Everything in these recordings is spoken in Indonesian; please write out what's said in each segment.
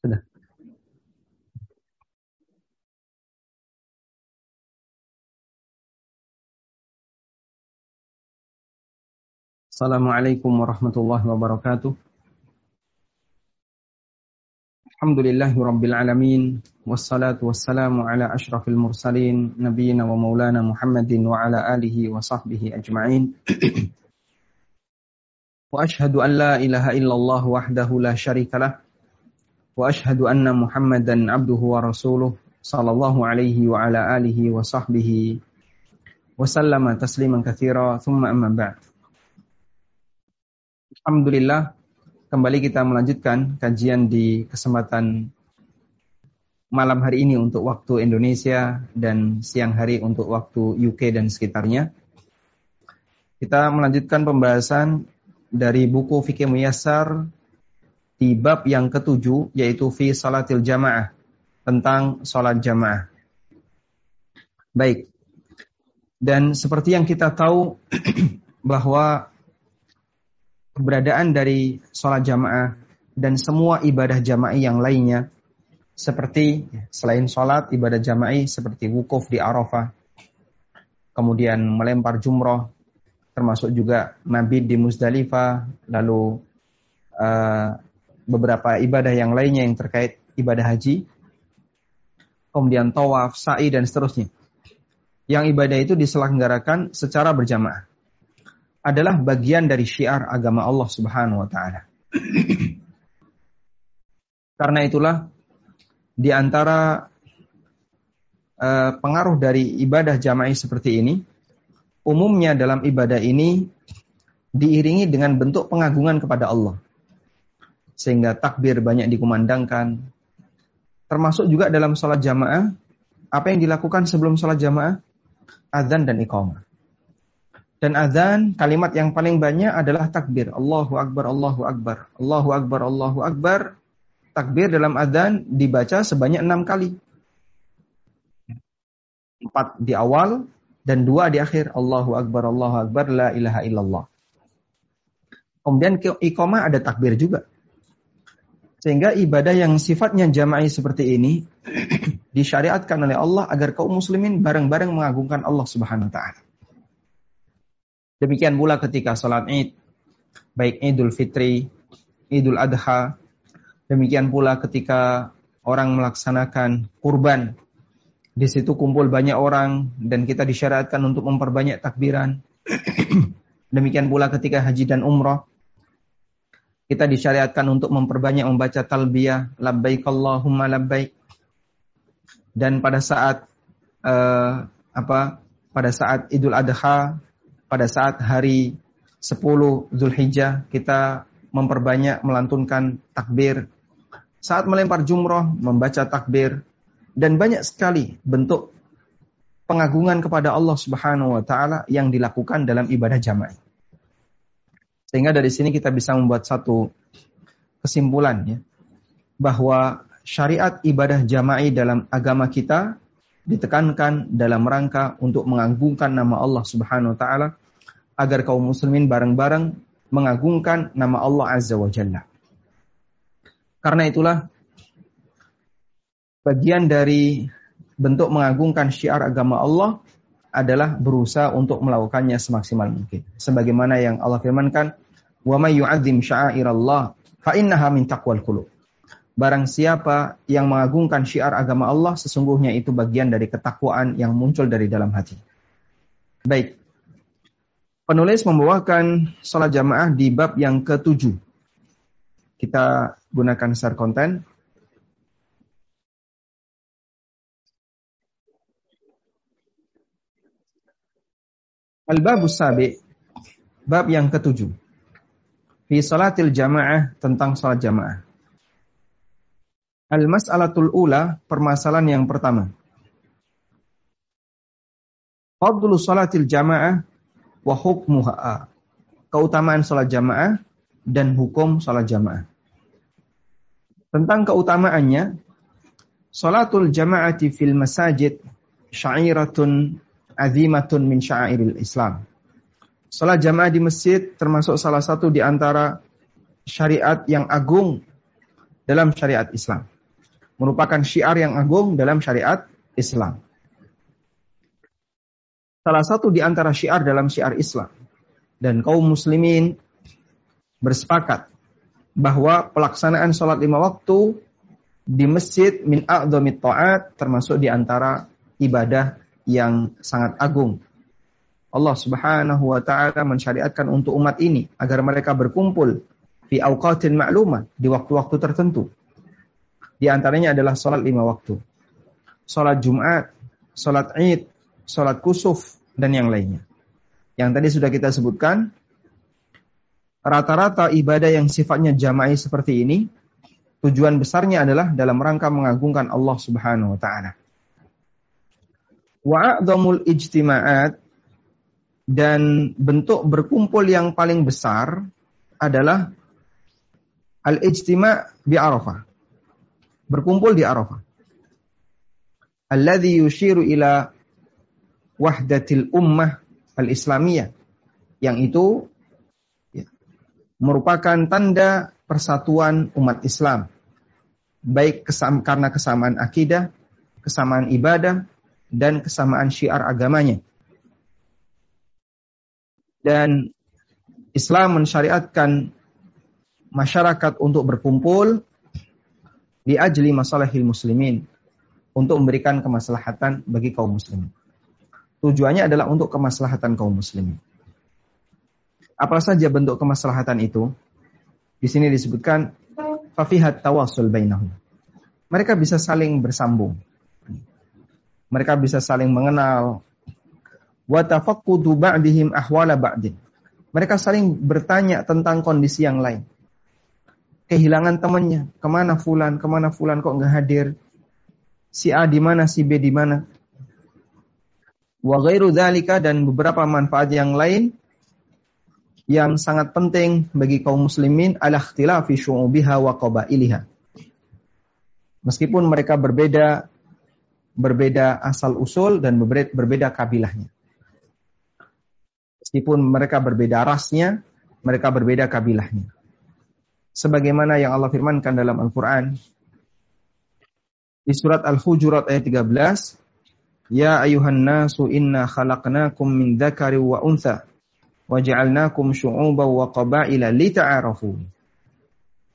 Sudah. Assalamualaikum warahmatullahi wabarakatuh. Alhamdulillahi rabbil alamin wassalatu wassalamu ala asyrafil mursalin nabiyina wa maulana Muhammadin wa ala alihi wa sahbihi ajma'in. wa ashhadu an la ilaha illallah wahdahu la syarika lah abduhu wa rasuluh sallallahu alaihi wa ala alihi wa sahbihi wa sallama tasliman katsira thumma amma ba'd. Alhamdulillah kembali kita melanjutkan kajian di kesempatan malam hari ini untuk waktu Indonesia dan siang hari untuk waktu UK dan sekitarnya. Kita melanjutkan pembahasan dari buku Fikih Muyassar di bab yang ketujuh yaitu fi salatil jamaah tentang salat jamaah. Baik. Dan seperti yang kita tahu bahwa keberadaan dari sholat jamaah dan semua ibadah jamaah yang lainnya seperti selain sholat ibadah jamaah seperti wukuf di Arafah kemudian melempar jumroh termasuk juga mabit di Musdalifah lalu uh, beberapa ibadah yang lainnya yang terkait ibadah haji kemudian tawaf, sa'i dan seterusnya yang ibadah itu diselenggarakan secara berjamaah adalah bagian dari syiar agama Allah Subhanahu wa taala. Karena itulah di antara uh, pengaruh dari ibadah jamaah seperti ini, umumnya dalam ibadah ini diiringi dengan bentuk pengagungan kepada Allah. Sehingga takbir banyak dikumandangkan. Termasuk juga dalam sholat jamaah, apa yang dilakukan sebelum sholat jamaah? Adzan dan iqamah. Dan azan kalimat yang paling banyak adalah takbir. Allahu Akbar, Allahu Akbar. Allahu Akbar, Allahu Akbar. Takbir dalam azan dibaca sebanyak enam kali. Empat di awal dan dua di akhir. Allahu Akbar, Allahu Akbar, la ilaha illallah. Kemudian iqamah ada takbir juga. Sehingga ibadah yang sifatnya jama'i seperti ini disyariatkan oleh Allah agar kaum muslimin bareng-bareng mengagungkan Allah Subhanahu wa taala. Demikian pula ketika sholat id, baik idul fitri, idul adha, demikian pula ketika orang melaksanakan kurban. Di situ kumpul banyak orang dan kita disyariatkan untuk memperbanyak takbiran. demikian pula ketika haji dan umrah. Kita disyariatkan untuk memperbanyak membaca talbiyah, labbaik Allahumma labbaik. Dan pada saat uh, apa? Pada saat Idul Adha pada saat hari 10 Zulhijjah kita memperbanyak melantunkan takbir. Saat melempar jumroh membaca takbir dan banyak sekali bentuk pengagungan kepada Allah Subhanahu wa taala yang dilakukan dalam ibadah jamaah. Sehingga dari sini kita bisa membuat satu kesimpulan ya bahwa syariat ibadah jamaah dalam agama kita ditekankan dalam rangka untuk mengagungkan nama Allah Subhanahu wa taala agar kaum muslimin bareng-bareng mengagungkan nama Allah Azza wa Jalla. Karena itulah bagian dari bentuk mengagungkan syiar agama Allah adalah berusaha untuk melakukannya semaksimal mungkin. Sebagaimana yang Allah firmankan, "Wa may yu'azzim sya'airallah fa innaha min taqwal qulub." Barang siapa yang mengagungkan syiar agama Allah, sesungguhnya itu bagian dari ketakwaan yang muncul dari dalam hati. Baik, Penulis membawakan sholat jamaah di bab yang ketujuh. Kita gunakan share konten. Al-Babu Sabi, bab yang ketujuh. Fi salatil jamaah, tentang sholat jamaah. Al-Mas'alatul Ula, permasalahan yang pertama. Fadlu salatil jamaah wa hukmuha. Keutamaan salat jamaah dan hukum salat jamaah. Tentang keutamaannya, salatul jamaati fil masajid sya'iratun azimatun min sya'iril Islam. Salat jamaah di masjid termasuk salah satu di antara syariat yang agung dalam syariat Islam. Merupakan syiar yang agung dalam syariat Islam. Salah satu di antara syiar dalam syiar Islam. Dan kaum muslimin bersepakat bahwa pelaksanaan sholat lima waktu di masjid min a'dhamit ta'at termasuk di antara ibadah yang sangat agung. Allah Subhanahu wa taala mensyariatkan untuk umat ini agar mereka berkumpul fi awqatin ma'lumah di waktu-waktu tertentu. Di antaranya adalah salat lima waktu. Salat Jumat, salat Id, salat kusuf dan yang lainnya. Yang tadi sudah kita sebutkan rata-rata ibadah yang sifatnya jama'i seperti ini tujuan besarnya adalah dalam rangka mengagungkan Allah Subhanahu wa taala. Wa ijtima'at dan bentuk berkumpul yang paling besar adalah al-ijtima' bi Arafah. Berkumpul di Arafah. Alladhi yushiru ila wahdatil ummah al-islamiyah. Yang itu ya, merupakan tanda persatuan umat Islam. Baik kesam, karena kesamaan akidah, kesamaan ibadah, dan kesamaan syiar agamanya dan Islam mensyariatkan masyarakat untuk berkumpul di ajli masalahil muslimin untuk memberikan kemaslahatan bagi kaum muslimin. Tujuannya adalah untuk kemaslahatan kaum muslimin. Apa saja bentuk kemaslahatan itu? Di sini disebutkan fafihat tawasul bainahum. Mereka bisa saling bersambung. Mereka bisa saling mengenal, wa ba'dihim ahwala ba'din. Mereka saling bertanya tentang kondisi yang lain. Kehilangan temannya, ke mana fulan, ke mana fulan kok nggak hadir? Si A di mana, si B di mana? Wa ghairu dzalika dan beberapa manfaat yang lain yang sangat penting bagi kaum muslimin ala ikhtilafi syu'ubiha wa qabailiha. Meskipun mereka berbeda berbeda asal usul dan berbeda kabilahnya. Meskipun mereka berbeda rasnya, mereka berbeda kabilahnya. Sebagaimana yang Allah firmankan dalam Al-Quran. Di surat Al-Hujurat ayat 13. Ya ayuhan nasu inna khalaqnakum min dzakari wa untha. Wa ja'alnakum syu'uban wa qabaila lita'arafu.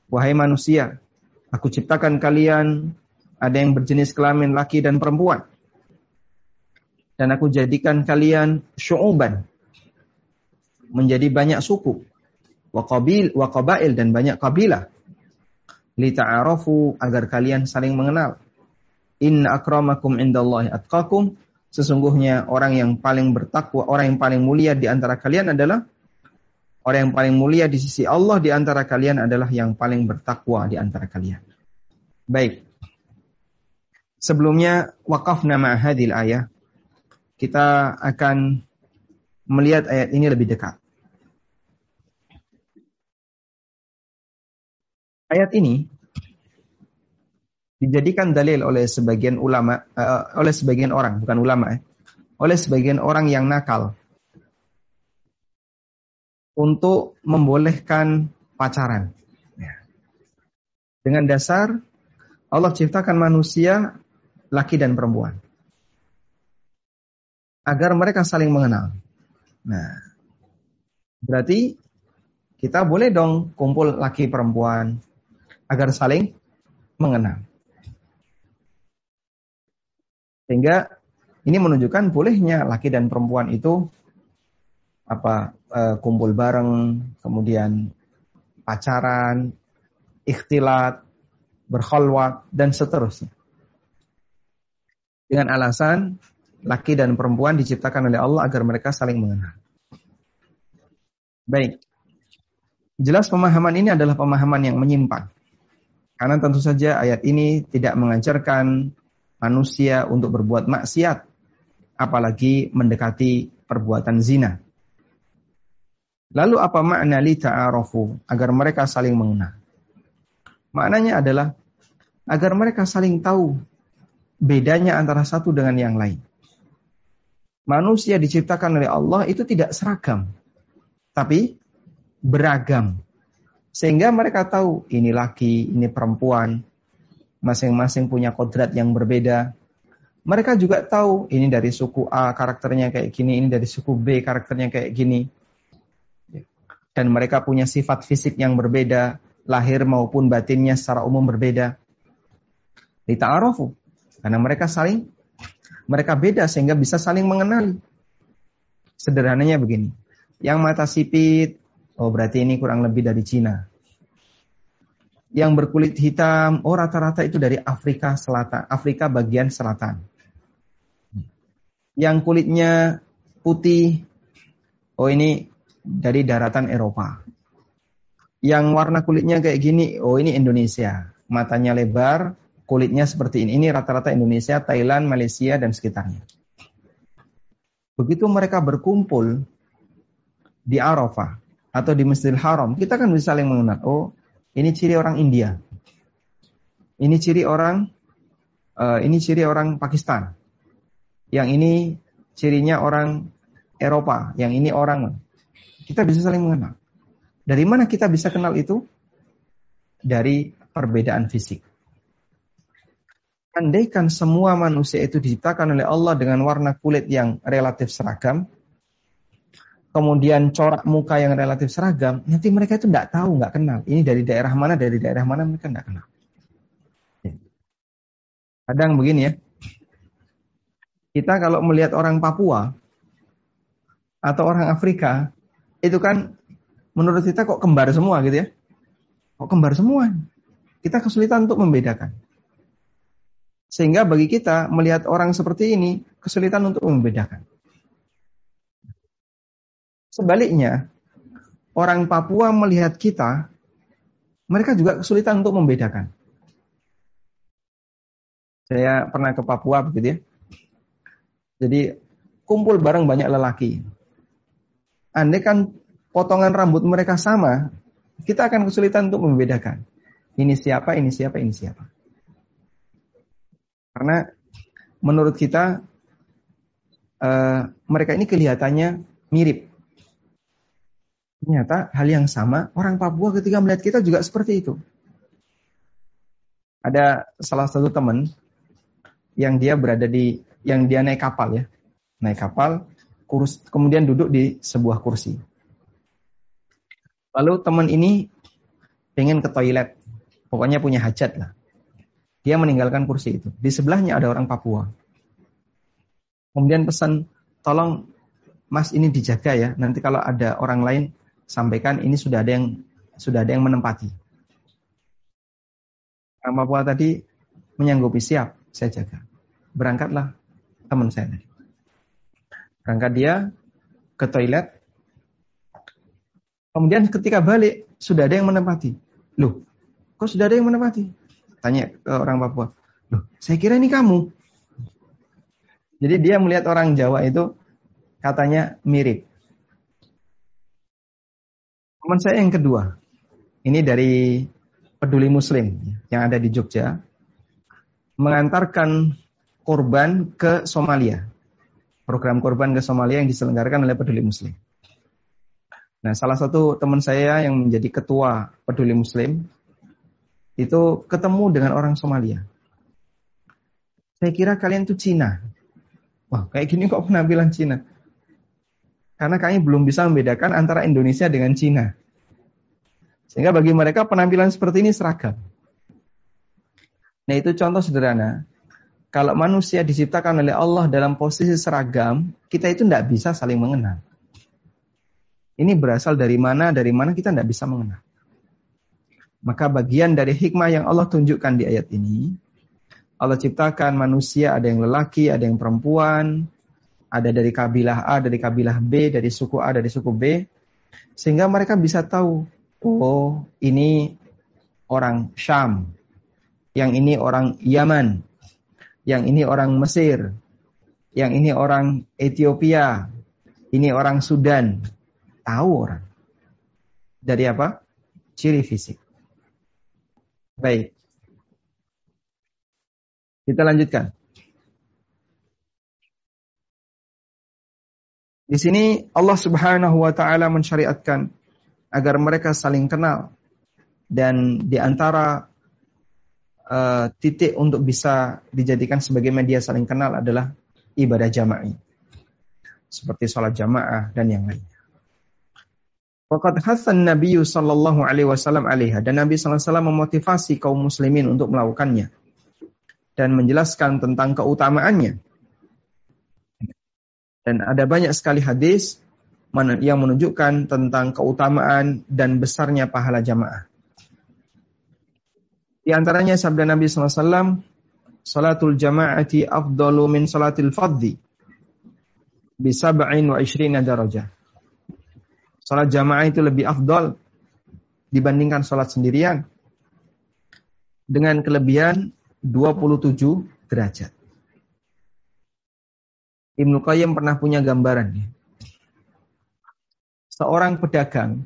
Wahai manusia, aku ciptakan kalian ada yang berjenis kelamin laki dan perempuan. Dan aku jadikan kalian syu'uban, menjadi banyak suku. Wa qabil wa qabail dan banyak kabilah. Li ta'arafu agar kalian saling mengenal. Inna akramakum indallahi atqakum. Sesungguhnya orang yang paling bertakwa, orang yang paling mulia di antara kalian adalah orang yang paling mulia di sisi Allah di antara kalian adalah yang paling bertakwa di antara kalian. Baik. Sebelumnya wakaf nama hadil ayah. Kita akan melihat ayat ini lebih dekat. Ayat ini dijadikan dalil oleh sebagian ulama, uh, oleh sebagian orang, bukan ulama, eh, oleh sebagian orang yang nakal untuk membolehkan pacaran. Ya. Dengan dasar Allah ciptakan manusia laki dan perempuan agar mereka saling mengenal. Nah, berarti kita boleh dong kumpul laki perempuan agar saling mengenal. Sehingga ini menunjukkan bolehnya laki dan perempuan itu apa uh, kumpul bareng, kemudian pacaran, ikhtilat, berkhalwat dan seterusnya. Dengan alasan laki dan perempuan diciptakan oleh Allah agar mereka saling mengenal. Baik. Jelas pemahaman ini adalah pemahaman yang menyimpang. Karena tentu saja ayat ini tidak mengajarkan manusia untuk berbuat maksiat, apalagi mendekati perbuatan zina. Lalu apa makna li ta'arofu agar mereka saling mengenal? Maknanya adalah agar mereka saling tahu bedanya antara satu dengan yang lain manusia diciptakan oleh Allah itu tidak seragam, tapi beragam. Sehingga mereka tahu ini laki, ini perempuan, masing-masing punya kodrat yang berbeda. Mereka juga tahu ini dari suku A karakternya kayak gini, ini dari suku B karakternya kayak gini. Dan mereka punya sifat fisik yang berbeda, lahir maupun batinnya secara umum berbeda. Dita'arofu. Karena mereka saling, mereka beda sehingga bisa saling mengenali. Sederhananya begini. Yang mata sipit, oh berarti ini kurang lebih dari Cina. Yang berkulit hitam, oh rata-rata itu dari Afrika Selatan, Afrika bagian selatan. Yang kulitnya putih, oh ini dari daratan Eropa. Yang warna kulitnya kayak gini, oh ini Indonesia. Matanya lebar, kulitnya seperti ini. Ini rata-rata Indonesia, Thailand, Malaysia, dan sekitarnya. Begitu mereka berkumpul di Arafah atau di Masjidil Haram, kita kan bisa saling mengenal. Oh, ini ciri orang India. Ini ciri orang uh, ini ciri orang Pakistan. Yang ini cirinya orang Eropa, yang ini orang kita bisa saling mengenal. Dari mana kita bisa kenal itu? Dari perbedaan fisik. Andaikan semua manusia itu diciptakan oleh Allah dengan warna kulit yang relatif seragam, kemudian corak muka yang relatif seragam, nanti mereka itu tidak tahu, nggak kenal. Ini dari daerah mana, dari daerah mana mereka tidak kenal. Kadang begini ya, kita kalau melihat orang Papua atau orang Afrika, itu kan menurut kita kok kembar semua gitu ya. Kok kembar semua? Kita kesulitan untuk membedakan. Sehingga bagi kita melihat orang seperti ini kesulitan untuk membedakan. Sebaliknya, orang Papua melihat kita, mereka juga kesulitan untuk membedakan. Saya pernah ke Papua begitu ya. Jadi kumpul bareng banyak lelaki. Andai kan potongan rambut mereka sama, kita akan kesulitan untuk membedakan. Ini siapa, ini siapa, ini siapa. Karena menurut kita uh, mereka ini kelihatannya mirip. Ternyata hal yang sama orang Papua ketika melihat kita juga seperti itu. Ada salah satu teman yang dia berada di yang dia naik kapal ya. Naik kapal, kurs, kemudian duduk di sebuah kursi. Lalu teman ini pengen ke toilet. Pokoknya punya hajat lah. Dia meninggalkan kursi itu. Di sebelahnya ada orang Papua. Kemudian pesan, tolong Mas ini dijaga ya. Nanti kalau ada orang lain sampaikan ini sudah ada yang sudah ada yang menempati. Orang Papua tadi menyanggupi siap, saya jaga. Berangkatlah teman saya tadi. Berangkat dia ke toilet. Kemudian ketika balik sudah ada yang menempati. Loh, kok sudah ada yang menempati? Tanya ke orang Papua. Loh, saya kira ini kamu. Jadi dia melihat orang Jawa itu katanya mirip. Teman saya yang kedua, ini dari peduli muslim yang ada di Jogja, mengantarkan korban ke Somalia. Program korban ke Somalia yang diselenggarakan oleh peduli muslim. Nah, salah satu teman saya yang menjadi ketua peduli muslim, itu ketemu dengan orang Somalia. Saya kira kalian itu Cina. Wah, kayak gini kok penampilan Cina? Karena kami belum bisa membedakan antara Indonesia dengan Cina. Sehingga bagi mereka penampilan seperti ini seragam. Nah itu contoh sederhana. Kalau manusia diciptakan oleh Allah dalam posisi seragam, kita itu tidak bisa saling mengenal. Ini berasal dari mana, dari mana kita tidak bisa mengenal. Maka bagian dari hikmah yang Allah tunjukkan di ayat ini, Allah ciptakan manusia ada yang lelaki, ada yang perempuan, ada dari kabilah A, dari kabilah B, dari suku A, dari suku B, sehingga mereka bisa tahu, oh ini orang Syam, yang ini orang Yaman, yang ini orang Mesir, yang ini orang Ethiopia, ini orang Sudan. Tahu orang. Dari apa? Ciri fisik. Baik. Kita lanjutkan. Di sini Allah Subhanahu wa taala mensyariatkan agar mereka saling kenal Dan di antara uh, titik untuk bisa dijadikan sebagai media saling kenal adalah ibadah jama'i. Seperti sholat jamaah dan yang lainnya. Waqad hasan Nabi sallallahu alaihi wasallam alaiha dan Nabi sallallahu alaihi wasallam memotivasi kaum muslimin untuk melakukannya dan menjelaskan tentang keutamaannya. Dan ada banyak sekali hadis yang menunjukkan tentang keutamaan dan besarnya pahala jamaah. Di antaranya sabda Nabi sallallahu alaihi wasallam, "Salatul jama'ati afdalu min salatil fardhi bi wa ishrina darajah." Salat jamaah itu lebih afdol dibandingkan salat sendirian dengan kelebihan 27 derajat. Ibnu Qayyim pernah punya gambaran. Seorang pedagang,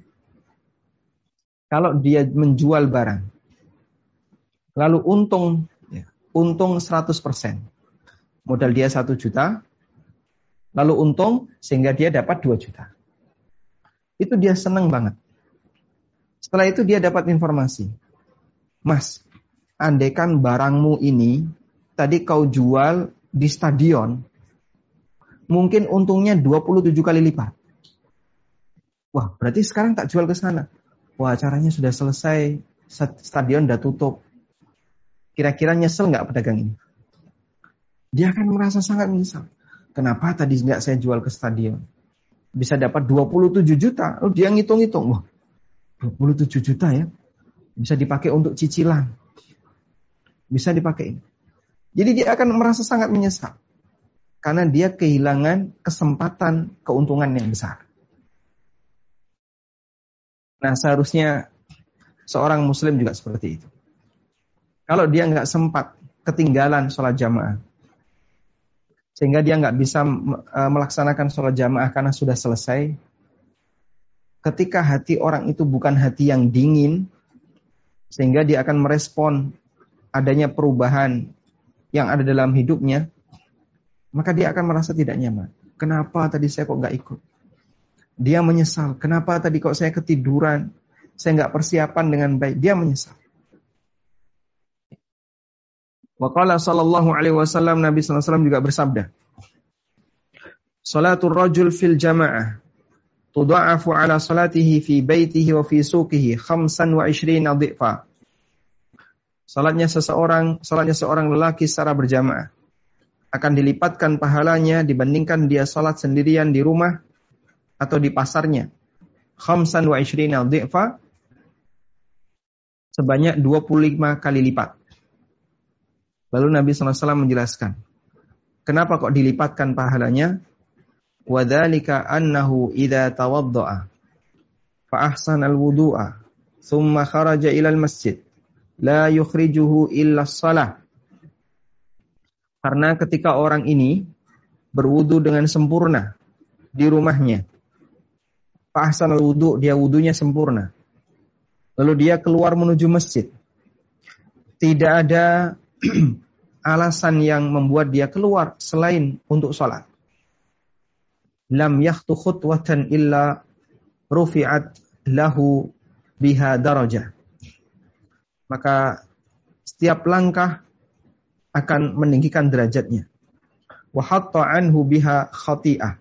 kalau dia menjual barang, lalu untung, ya, untung 100%. Modal dia 1 juta, lalu untung sehingga dia dapat 2 juta itu dia senang banget. Setelah itu dia dapat informasi. Mas, andaikan barangmu ini tadi kau jual di stadion, mungkin untungnya 27 kali lipat. Wah, berarti sekarang tak jual ke sana. Wah, acaranya sudah selesai, stadion udah tutup. Kira-kira nyesel nggak pedagang ini? Dia akan merasa sangat menyesal. Kenapa tadi nggak saya jual ke stadion? Bisa dapat 27 juta. Lalu dia ngitung-ngitung, wah 27 juta ya. Bisa dipakai untuk cicilan. Bisa dipakai. Jadi dia akan merasa sangat menyesal. Karena dia kehilangan kesempatan keuntungan yang besar. Nah seharusnya seorang muslim juga seperti itu. Kalau dia nggak sempat ketinggalan sholat jamaah, sehingga dia nggak bisa eh, melaksanakan sholat jamaah karena sudah selesai. Ketika hati orang itu bukan hati yang dingin, sehingga dia akan merespon adanya perubahan yang ada dalam hidupnya, maka dia akan merasa tidak nyaman. Kenapa tadi saya kok nggak ikut? Dia menyesal. Kenapa tadi kok saya ketiduran? Saya nggak persiapan dengan baik. Dia menyesal. Waqala sallallahu alaihi wasallam Nabi sallallahu alaihi wasallam juga bersabda. Salatul rajul fil jama'ah tudha'afu ala salatihi fi baitihi wa fi suqihi khamsan wa ishrina dhifa. Salatnya seseorang, salatnya seorang lelaki secara berjamaah akan dilipatkan pahalanya dibandingkan dia salat sendirian di rumah atau di pasarnya. Khamsan wa ishrina dhifa sebanyak 25 kali lipat. Lalu Nabi SAW menjelaskan, kenapa kok dilipatkan pahalanya? Wadhalika annahu idha tawaddo'a fa ahsan al-wudu'a thumma kharaja ilal masjid la yukhrijuhu illa salah. Karena ketika orang ini berwudu dengan sempurna di rumahnya, fa ahsan al-wudu' dia wudunya sempurna. Lalu dia keluar menuju masjid. Tidak ada alasan yang membuat dia keluar selain untuk sholat. Lam yakhtu khutwatan illa rufi'at lahu biha darajah. Maka setiap langkah akan meninggikan derajatnya. Wa hatta anhu biha khati'ah.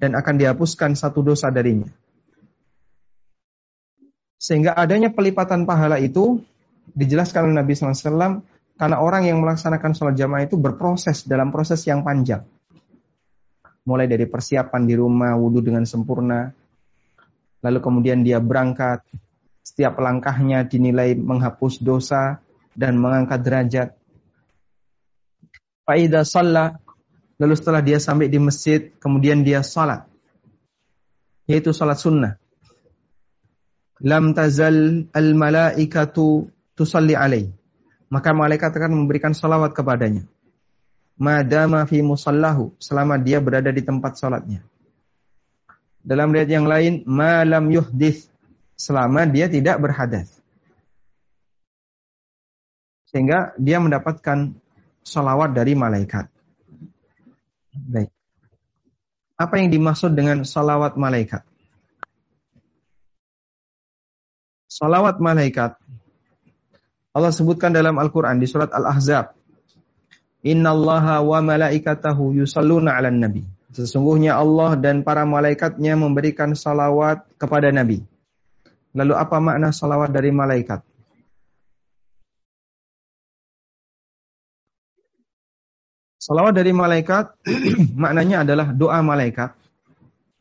Dan akan dihapuskan satu dosa darinya. Sehingga adanya pelipatan pahala itu dijelaskan oleh Nabi SAW karena orang yang melaksanakan sholat jamaah itu berproses dalam proses yang panjang. Mulai dari persiapan di rumah, wudhu dengan sempurna. Lalu kemudian dia berangkat. Setiap langkahnya dinilai menghapus dosa dan mengangkat derajat. Faidah salat. Lalu setelah dia sampai di masjid, kemudian dia salat. Yaitu salat sunnah. Lam tazal al-malaikatu tusalli alaih maka malaikat akan memberikan salawat kepadanya. Madama fi musallahu, selama dia berada di tempat salatnya. Dalam riwayat yang lain, malam yuhdith, selama dia tidak berhadas. Sehingga dia mendapatkan salawat dari malaikat. Baik. Apa yang dimaksud dengan salawat malaikat? salawat malaikat Allah sebutkan dalam Al-Quran di surat Al-Ahzab. Innallaha wa malaikatahu yusalluna ala nabi. Sesungguhnya Allah dan para malaikatnya memberikan salawat kepada Nabi. Lalu apa makna salawat dari malaikat? Salawat dari malaikat maknanya adalah doa malaikat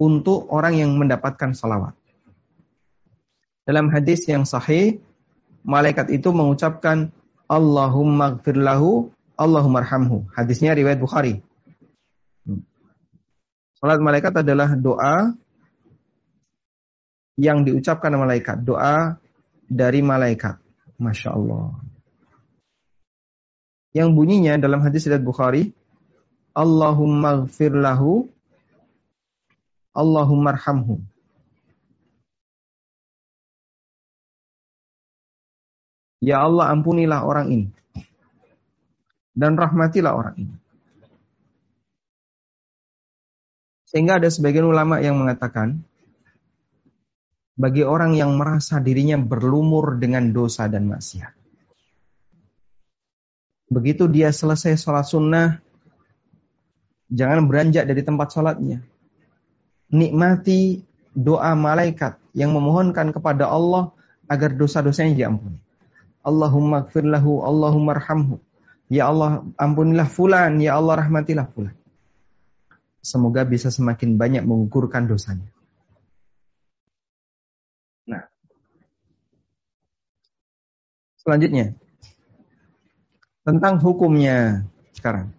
untuk orang yang mendapatkan salawat. Dalam hadis yang sahih, malaikat itu mengucapkan Allahumma gfir lahu, Allahumma arhamhu. Hadisnya riwayat Bukhari. Salat malaikat adalah doa yang diucapkan malaikat. Doa dari malaikat. Masya Allah. Yang bunyinya dalam hadis riwayat Bukhari, Allahumma gfir lahu, Allahumma arhamhu. Ya Allah ampunilah orang ini. Dan rahmatilah orang ini. Sehingga ada sebagian ulama yang mengatakan, bagi orang yang merasa dirinya berlumur dengan dosa dan maksiat. Begitu dia selesai sholat sunnah, jangan beranjak dari tempat sholatnya. Nikmati doa malaikat yang memohonkan kepada Allah agar dosa-dosanya diampuni. Allahumma Allahumma arhamhu. Ya Allah, ampunilah fulan, ya Allah rahmatilah fulan. Semoga bisa semakin banyak mengukurkan dosanya. Nah. Selanjutnya. Tentang hukumnya sekarang.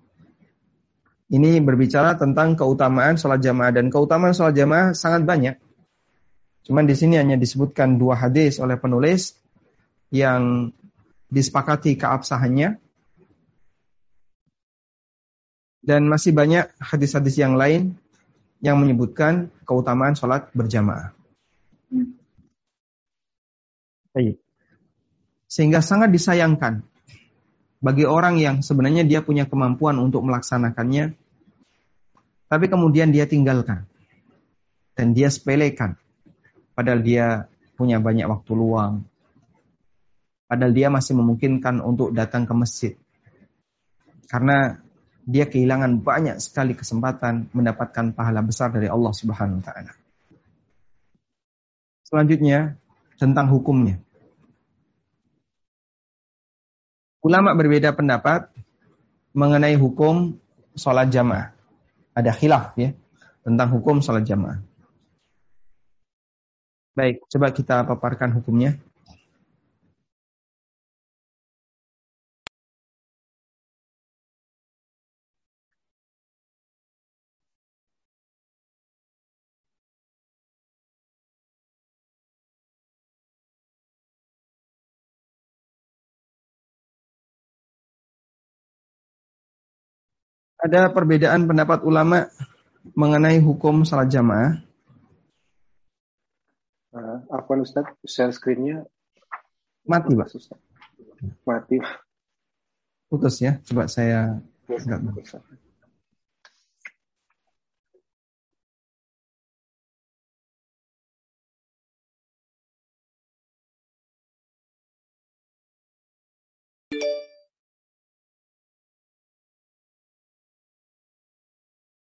Ini berbicara tentang keutamaan sholat jamaah dan keutamaan sholat jamaah sangat banyak. Cuman di sini hanya disebutkan dua hadis oleh penulis yang disepakati keabsahannya. Dan masih banyak hadis-hadis yang lain yang menyebutkan keutamaan sholat berjamaah. Sehingga sangat disayangkan bagi orang yang sebenarnya dia punya kemampuan untuk melaksanakannya, tapi kemudian dia tinggalkan dan dia sepelekan, padahal dia punya banyak waktu luang, Padahal dia masih memungkinkan untuk datang ke masjid. Karena dia kehilangan banyak sekali kesempatan mendapatkan pahala besar dari Allah Subhanahu wa taala. Selanjutnya tentang hukumnya. Ulama berbeda pendapat mengenai hukum sholat jamaah. Ada khilaf ya tentang hukum sholat jamaah. Baik, coba kita paparkan hukumnya. Ada perbedaan pendapat ulama mengenai hukum salat jamaah. Uh, apa Ustaz? Share screen-nya mati, Pak. Mati. Putus ya. Coba saya enggak.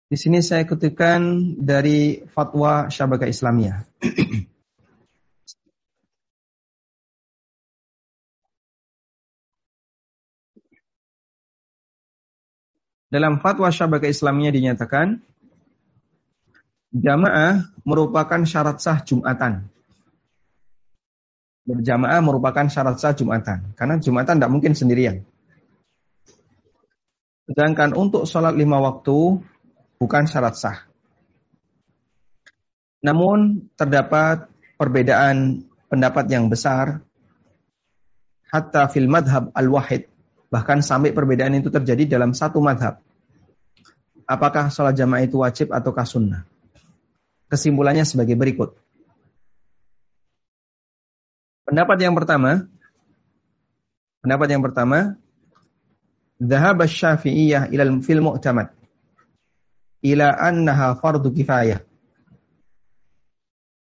Di sini saya kutipkan dari fatwa Syabaka Islamiyah. Dalam fatwa Syabaka Islamiyah dinyatakan jamaah merupakan syarat sah Jumatan. Berjamaah merupakan syarat sah Jumatan. Karena Jumatan tidak mungkin sendirian. Sedangkan untuk sholat lima waktu bukan syarat sah. Namun terdapat perbedaan pendapat yang besar hatta fil madhab al-wahid bahkan sampai perbedaan itu terjadi dalam satu madhab. Apakah sholat jamaah itu wajib ataukah sunnah? Kesimpulannya sebagai berikut. Pendapat yang pertama, pendapat yang pertama, Dhahab syafi'iyah ilal fil mu'tamad ila annaha fardu kifayah.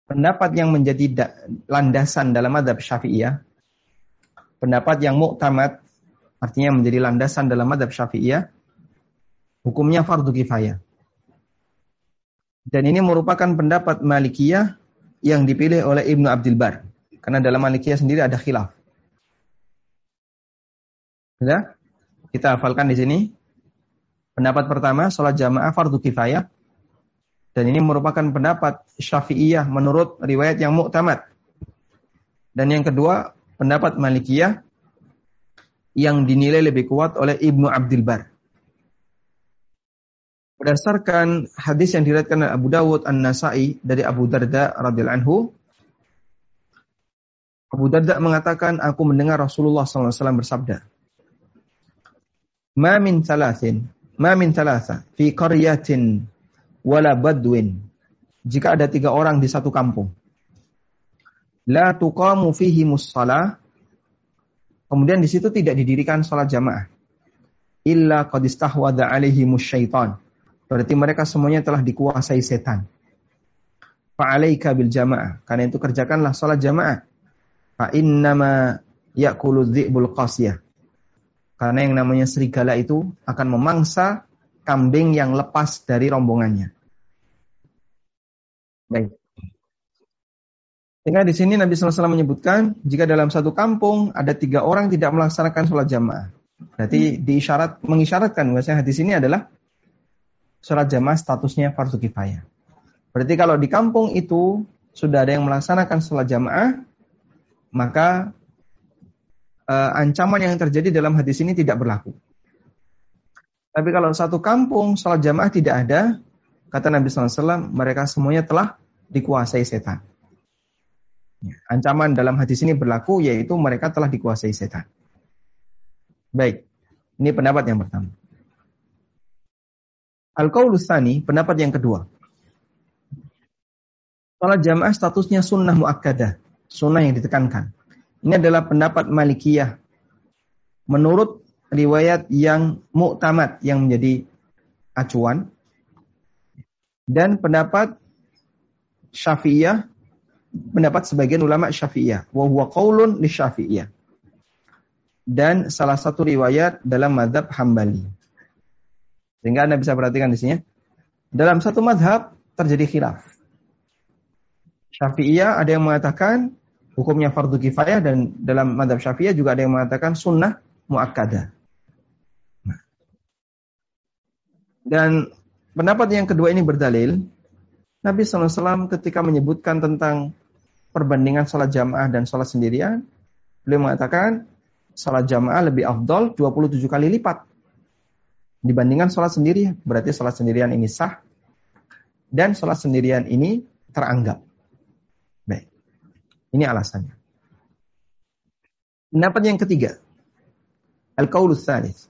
pendapat yang menjadi landasan dalam madhab syafi'iyah, pendapat yang muktamad, artinya menjadi landasan dalam madhab syafi'iyah, hukumnya fardu kifayah. Dan ini merupakan pendapat Malikiyah yang dipilih oleh Ibnu Abdul Bar. Karena dalam Malikiyah sendiri ada khilaf. Ya? Kita hafalkan di sini. Pendapat pertama, sholat jamaah fardu kifayah. Dan ini merupakan pendapat syafi'iyah menurut riwayat yang muktamad. Dan yang kedua, pendapat Malikiyah yang dinilai lebih kuat oleh Ibnu Abdul Bar. Berdasarkan hadis yang diriwayatkan Abu Dawud An-Nasai dari Abu Darda radhiyallahu anhu, Abu Darda mengatakan, aku mendengar Rasulullah SAW bersabda, "Ma min ma min thalatha fi qaryatin wala badwin." Jika ada tiga orang di satu kampung, la tuqamu fihi mussalah, kemudian di situ tidak didirikan salat jamaah, illa qad istahwada alaihi musyaitan Berarti mereka semuanya telah dikuasai setan. Fa'alaika bil jamaah. Karena itu kerjakanlah sholat jamaah. Fa'innama ya'kulu dhi'bul qasiyah. Karena yang namanya serigala itu akan memangsa kambing yang lepas dari rombongannya. Baik. Sehingga di sini Nabi SAW menyebutkan jika dalam satu kampung ada tiga orang tidak melaksanakan sholat jamaah. Berarti diisyarat mengisyaratkan bahwasanya hadis ini adalah sholat jamaah statusnya fardu kifayah. Berarti kalau di kampung itu sudah ada yang melaksanakan sholat jamaah, maka uh, ancaman yang terjadi dalam hadis ini tidak berlaku. Tapi kalau satu kampung sholat jamaah tidak ada, kata Nabi SAW, mereka semuanya telah dikuasai setan. Ya, ancaman dalam hadis ini berlaku yaitu mereka telah dikuasai setan. Baik, ini pendapat yang pertama. Al-Qaulus pendapat yang kedua. Salat jamaah statusnya sunnah muakkadah, sunnah yang ditekankan. Ini adalah pendapat Malikiyah. Menurut riwayat yang muktamad yang menjadi acuan dan pendapat Syafi'iyah pendapat sebagian ulama Syafi'iyah wa huwa li Syafi'iyah. Dan salah satu riwayat dalam madhab Hambali. Sehingga Anda bisa perhatikan di sini. Dalam satu madhab terjadi khilaf. Syafi'iyah ada yang mengatakan hukumnya fardu kifayah dan dalam madhab syafi'iyah juga ada yang mengatakan sunnah muakkadah. Nah. Dan pendapat yang kedua ini berdalil Nabi SAW ketika menyebutkan tentang perbandingan sholat jamaah dan sholat sendirian, beliau mengatakan sholat jamaah lebih afdol 27 kali lipat dibandingkan sholat sendirian. Berarti sholat sendirian ini sah dan sholat sendirian ini teranggap. Ini alasannya. Pendapat yang ketiga. Al-Qaulus Thalith.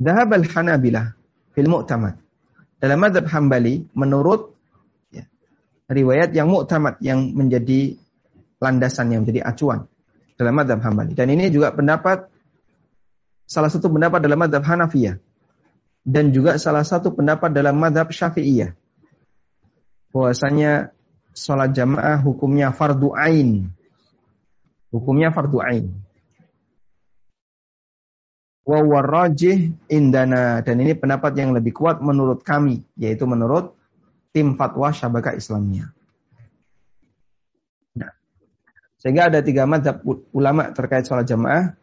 Dahab al-Hanabilah fil mu'tamad. Dalam madhab Hambali, menurut ya, riwayat yang mu'tamad, yang menjadi landasan, yang menjadi acuan. Dalam madhab Hambali. Dan ini juga pendapat salah satu pendapat dalam madhab Hanafiyah dan juga salah satu pendapat dalam madhab Syafi'iyah bahwasanya sholat jamaah hukumnya fardu ain hukumnya fardu ain wa warajih indana dan ini pendapat yang lebih kuat menurut kami yaitu menurut tim fatwa Syabaka Islamnya. Nah, sehingga ada tiga madhab ulama terkait sholat jamaah.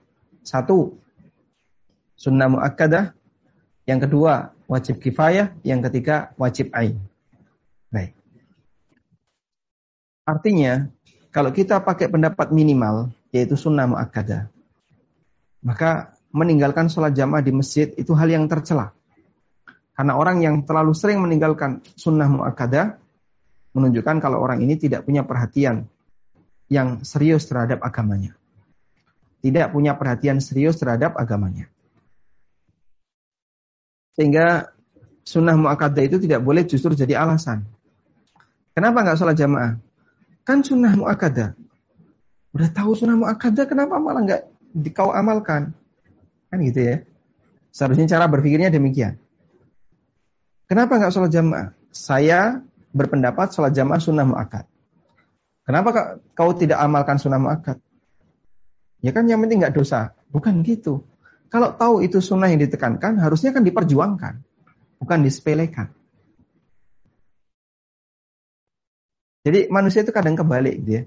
Satu, sunnah muakkadah, yang kedua wajib kifayah, yang ketiga wajib ain. Baik. Artinya, kalau kita pakai pendapat minimal, yaitu sunnah muakkadah, maka meninggalkan sholat jamaah di masjid itu hal yang tercela. Karena orang yang terlalu sering meninggalkan sunnah muakkadah, menunjukkan kalau orang ini tidak punya perhatian yang serius terhadap agamanya. Tidak punya perhatian serius terhadap agamanya. Sehingga sunnah mu'akadah itu tidak boleh justru jadi alasan. Kenapa nggak sholat jamaah? Kan sunnah mu'akadah. Udah tahu sunnah mu'akadah, kenapa malah nggak kau amalkan? Kan gitu ya. Seharusnya cara berpikirnya demikian. Kenapa nggak sholat jamaah? Saya berpendapat sholat jamaah sunnah muakkad. Kenapa kau tidak amalkan sunnah muakkad? Ya kan yang penting nggak dosa. Bukan gitu. Kalau tahu itu sunnah yang ditekankan, harusnya kan diperjuangkan. Bukan disepelekan. Jadi manusia itu kadang kebalik. Gitu ya.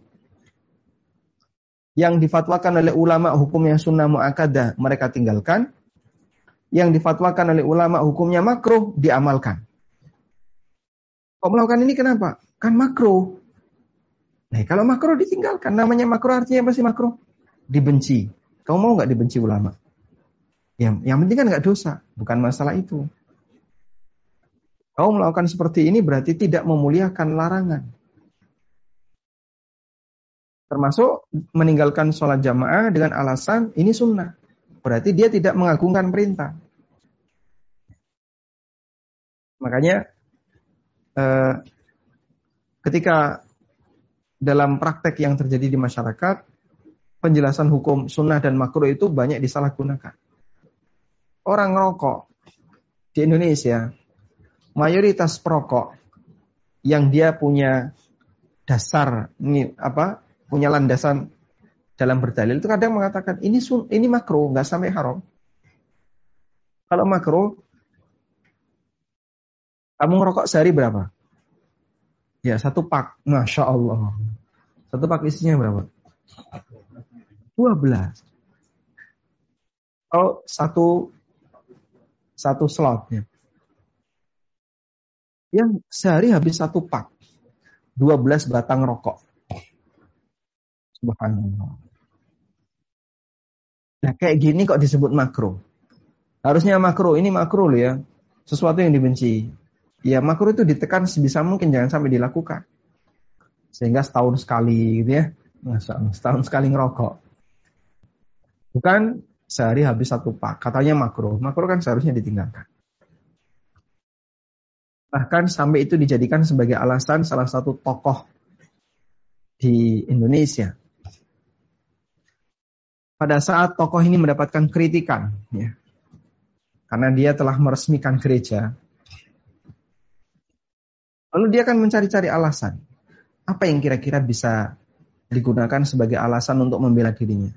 Yang difatwakan oleh ulama hukumnya sunnah mu'akadah mereka tinggalkan. Yang difatwakan oleh ulama hukumnya makruh diamalkan. Kok melakukan ini kenapa? Kan makruh. Nah, kalau makruh ditinggalkan, namanya makruh artinya apa sih makruh? Dibenci. Kamu mau nggak dibenci ulama? Yang, yang penting kan nggak dosa, bukan masalah itu. Kau melakukan seperti ini berarti tidak memuliakan larangan. Termasuk meninggalkan sholat jamaah dengan alasan ini sunnah. Berarti dia tidak mengagungkan perintah. Makanya eh, ketika dalam praktek yang terjadi di masyarakat, penjelasan hukum sunnah dan makruh itu banyak disalahgunakan. Orang rokok di Indonesia, mayoritas perokok yang dia punya dasar apa punya landasan dalam berdalil itu kadang mengatakan ini sun, ini makro nggak sampai haram. Kalau makro, kamu ngerokok sehari berapa? Ya satu pak, masya Allah. Satu pak isinya berapa? 12. Oh satu satu slotnya. Yang sehari habis satu pak. 12 batang rokok. Subhanallah. Nah kayak gini kok disebut makro. Harusnya makro, ini makro loh ya. Sesuatu yang dibenci. Ya makro itu ditekan sebisa mungkin, jangan sampai dilakukan. Sehingga setahun sekali gitu ya. Masa, setahun sekali ngerokok. Bukan sehari habis satu pak. Katanya makro. Makro kan seharusnya ditinggalkan. Bahkan sampai itu dijadikan sebagai alasan salah satu tokoh di Indonesia pada saat tokoh ini mendapatkan kritikan, ya, karena dia telah meresmikan gereja, lalu dia akan mencari-cari alasan. Apa yang kira-kira bisa digunakan sebagai alasan untuk membela dirinya?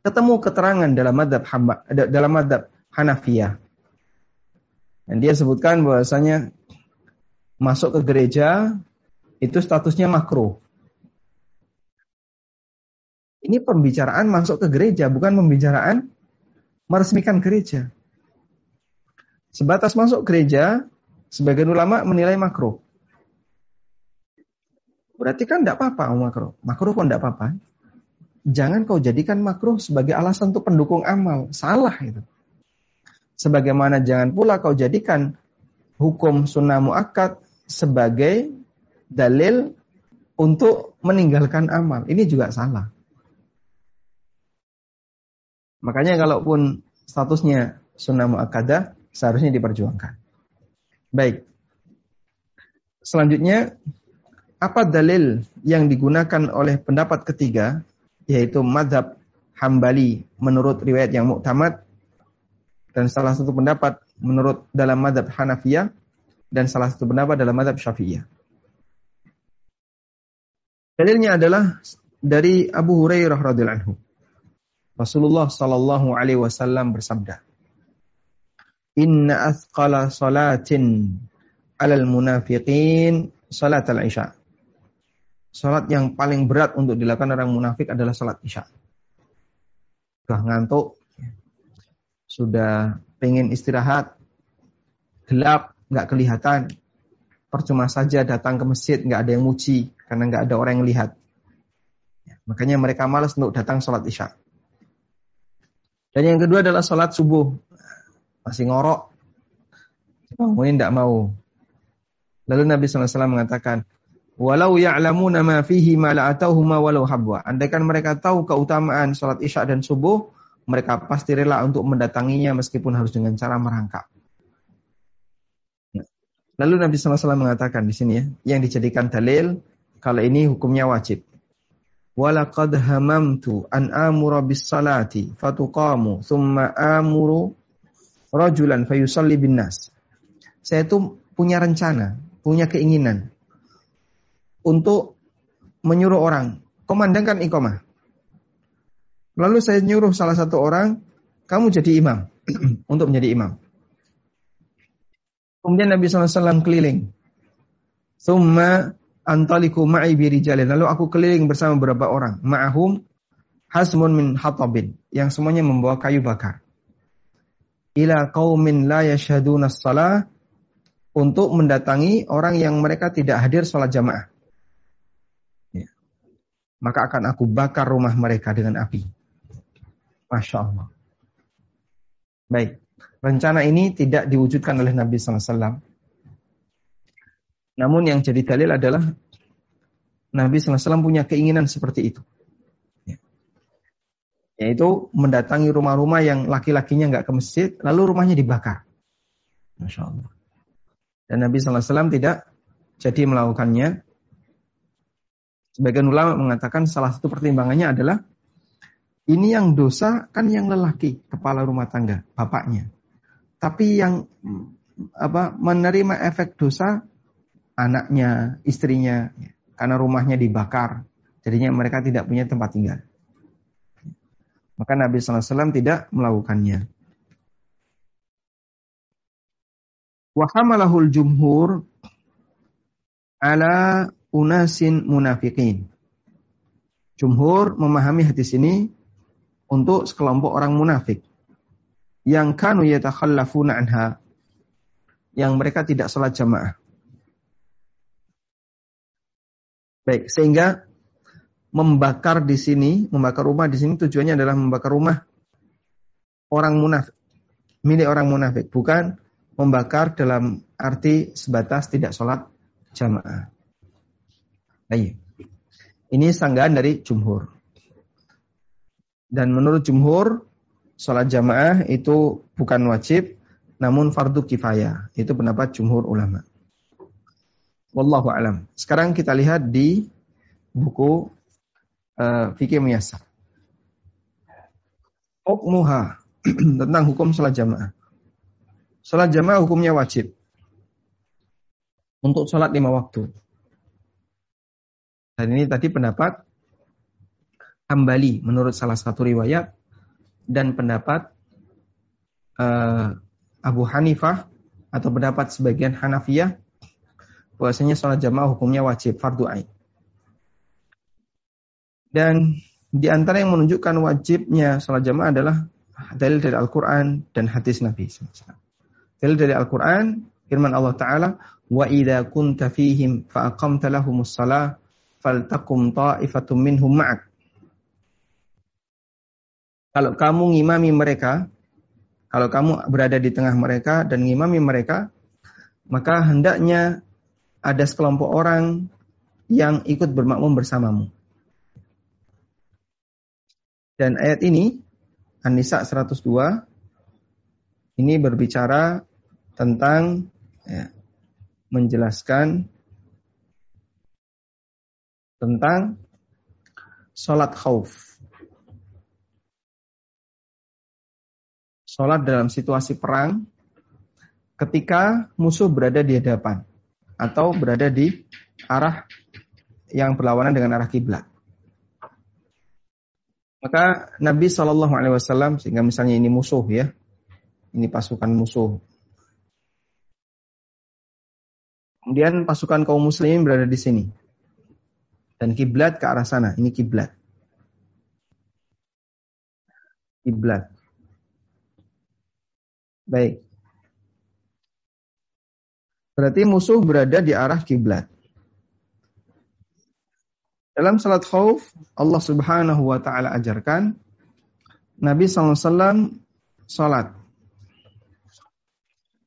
Ketemu keterangan dalam madhab, hamba, dalam madhab Hanafiyah. Dan dia sebutkan bahwasanya masuk ke gereja itu statusnya makruh. Ini pembicaraan masuk ke gereja, bukan pembicaraan meresmikan gereja. Sebatas masuk gereja, sebagian ulama menilai makro. Berarti kan tidak apa-apa makro. Makro pun tidak apa-apa. Jangan kau jadikan makro sebagai alasan untuk pendukung amal. Salah itu. Sebagaimana jangan pula kau jadikan hukum sunnah muakkad sebagai dalil untuk meninggalkan amal. Ini juga salah. Makanya kalaupun statusnya sunnah muakkadah seharusnya diperjuangkan. Baik. Selanjutnya apa dalil yang digunakan oleh pendapat ketiga yaitu madhab Hambali menurut riwayat yang muktamad dan salah satu pendapat menurut dalam madhab Hanafiyah dan salah satu pendapat dalam madhab Syafi'iyah. Dalilnya adalah dari Abu Hurairah radhiyallahu anhu. Rasulullah Shallallahu Alaihi Wasallam bersabda, Inna athqala salatin alal munafiqin salat al-isya. Salat yang paling berat untuk dilakukan orang munafik adalah salat isya. Sudah ngantuk, sudah pengen istirahat, gelap, nggak kelihatan, percuma saja datang ke masjid nggak ada yang muji karena nggak ada orang yang lihat. Makanya mereka malas untuk datang sholat isya. Dan yang kedua adalah sholat subuh. Masih ngorok. Bangunin tidak mau. Lalu Nabi SAW mengatakan, Walau ya'lamu nama fihi ma la'atauhuma walau habwa. Andaikan mereka tahu keutamaan sholat isya dan subuh, mereka pasti rela untuk mendatanginya meskipun harus dengan cara merangkak. Lalu Nabi SAW mengatakan di sini ya, yang dijadikan dalil kalau ini hukumnya wajib. Walaqad hamamtu an amura bis salati fatuqamu thumma amuru rajulan fayusalli bin nas. Saya itu punya rencana, punya keinginan untuk menyuruh orang, komandangkan iqamah. Lalu saya nyuruh salah satu orang, kamu jadi imam, untuk menjadi imam. Kemudian Nabi SAW keliling. Summa antaliku ma'i birijalin. Lalu aku keliling bersama beberapa orang. Ma'ahum hasmun min hatabin. Yang semuanya membawa kayu bakar. Ila qawmin la yashaduna salah. Untuk mendatangi orang yang mereka tidak hadir sholat jamaah. Ya. Maka akan aku bakar rumah mereka dengan api. Masya Allah. Baik. Rencana ini tidak diwujudkan oleh Nabi SAW. Namun yang jadi dalil adalah Nabi SAW punya keinginan seperti itu. Ya. Yaitu mendatangi rumah-rumah yang laki-lakinya nggak ke masjid, lalu rumahnya dibakar. Masya Allah. Dan Nabi SAW tidak jadi melakukannya. Sebagian ulama mengatakan salah satu pertimbangannya adalah ini yang dosa kan yang lelaki, kepala rumah tangga, bapaknya. Tapi yang apa menerima efek dosa anaknya, istrinya, karena rumahnya dibakar, jadinya mereka tidak punya tempat tinggal. Maka Nabi SAW tidak melakukannya. Wahamalahul jumhur ala unasin munafiqin. Jumhur memahami hadis ini untuk sekelompok orang munafik yang kanu yatakhallafuna anha yang mereka tidak sholat jamaah. Baik, sehingga membakar di sini, membakar rumah di sini tujuannya adalah membakar rumah orang munafik, milik orang munafik, bukan membakar dalam arti sebatas tidak sholat jamaah. Baik. Ini sanggahan dari jumhur. Dan menurut jumhur, sholat jamaah itu bukan wajib, namun fardu kifayah. Itu pendapat jumhur ulama. Wallahu alam. Sekarang kita lihat di buku uh, Fikih Miyasa. Hukmuha tentang hukum sholat jamaah. Sholat jamaah hukumnya wajib. Untuk sholat lima waktu. Dan ini tadi pendapat Hambali menurut salah satu riwayat dan pendapat uh, Abu Hanifah atau pendapat sebagian Hanafiyah bahwasanya sholat jamaah hukumnya wajib fardu ain. Dan di antara yang menunjukkan wajibnya sholat jamaah adalah dalil dari Al-Quran dan hadis Nabi Dalil dari Al-Quran, firman Allah Ta'ala, kunta fihim fa aqamta lahumus salah faltakum ta'ifatum minhum ma'ak kalau kamu ngimami mereka, kalau kamu berada di tengah mereka dan ngimami mereka, maka hendaknya ada sekelompok orang yang ikut bermakmum bersamamu. Dan ayat ini, An-Nisa 102, ini berbicara tentang ya, menjelaskan tentang sholat khauf. sholat dalam situasi perang ketika musuh berada di hadapan atau berada di arah yang berlawanan dengan arah kiblat. Maka Nabi Shallallahu Alaihi Wasallam sehingga misalnya ini musuh ya, ini pasukan musuh. Kemudian pasukan kaum muslimin berada di sini. Dan kiblat ke arah sana, ini kiblat. Kiblat. Baik. Berarti musuh berada di arah kiblat. Dalam salat khauf, Allah Subhanahu wa taala ajarkan Nabi SAW salat.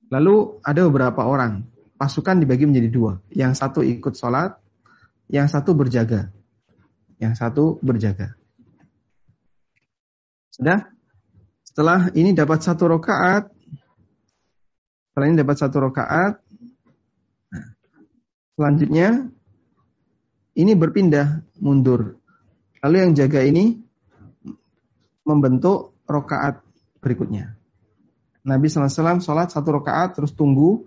Lalu ada beberapa orang, pasukan dibagi menjadi dua. Yang satu ikut salat, yang satu berjaga. Yang satu berjaga. Sudah? Setelah ini dapat satu rakaat, setelah ini dapat satu rakaat. Selanjutnya ini berpindah mundur. Lalu yang jaga ini membentuk rakaat berikutnya. Nabi SAW sholat satu rakaat terus tunggu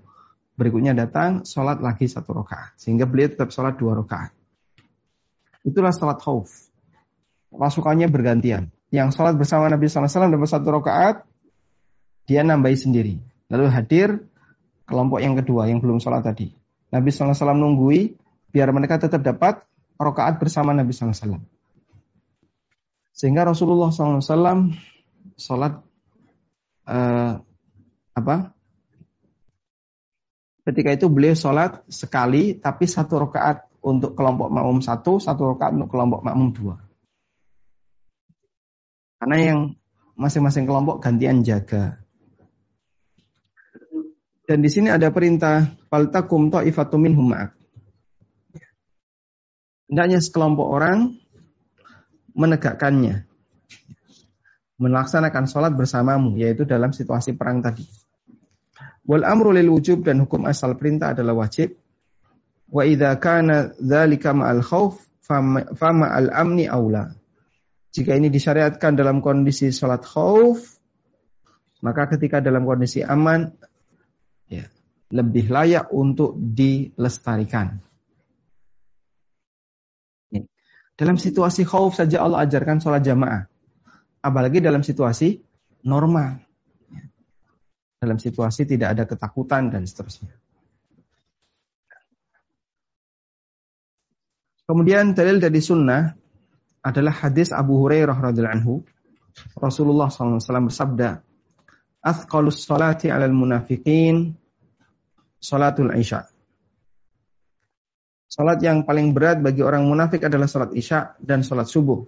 berikutnya datang sholat lagi satu rakaat sehingga beliau tetap sholat dua rakaat. Itulah salat khauf. Pasukannya bergantian. Yang salat bersama Nabi SAW dapat satu rakaat, dia nambahi sendiri. Lalu hadir kelompok yang kedua yang belum salat tadi. Nabi SAW nunggui biar mereka tetap dapat rakaat bersama Nabi SAW. Sehingga Rasulullah SAW sholat uh, apa? Ketika itu beliau sholat sekali, tapi satu rakaat untuk kelompok makmum satu, satu rakaat untuk kelompok makmum dua. Karena yang masing-masing kelompok gantian jaga. Dan di sini ada perintah faltakum ta'ifatum minhum ma'ak. Hendaknya sekelompok orang menegakkannya. Melaksanakan sholat bersamamu, yaitu dalam situasi perang tadi. Wal amru lil wujub dan hukum asal perintah adalah wajib. Wa idza kana dzalika ma'al khauf fama al amni aula. Jika ini disyariatkan dalam kondisi sholat khauf, maka ketika dalam kondisi aman, ya, lebih layak untuk dilestarikan. Dalam situasi khauf saja Allah ajarkan sholat jamaah. Apalagi dalam situasi normal. Dalam situasi tidak ada ketakutan dan seterusnya. Kemudian dalil dari sunnah adalah hadis Abu Hurairah radhiallahu anhu. Rasulullah SAW bersabda, "Athqalus salati 'alal munafiqin salatul isya." Salat yang paling berat bagi orang munafik adalah salat isya dan salat subuh.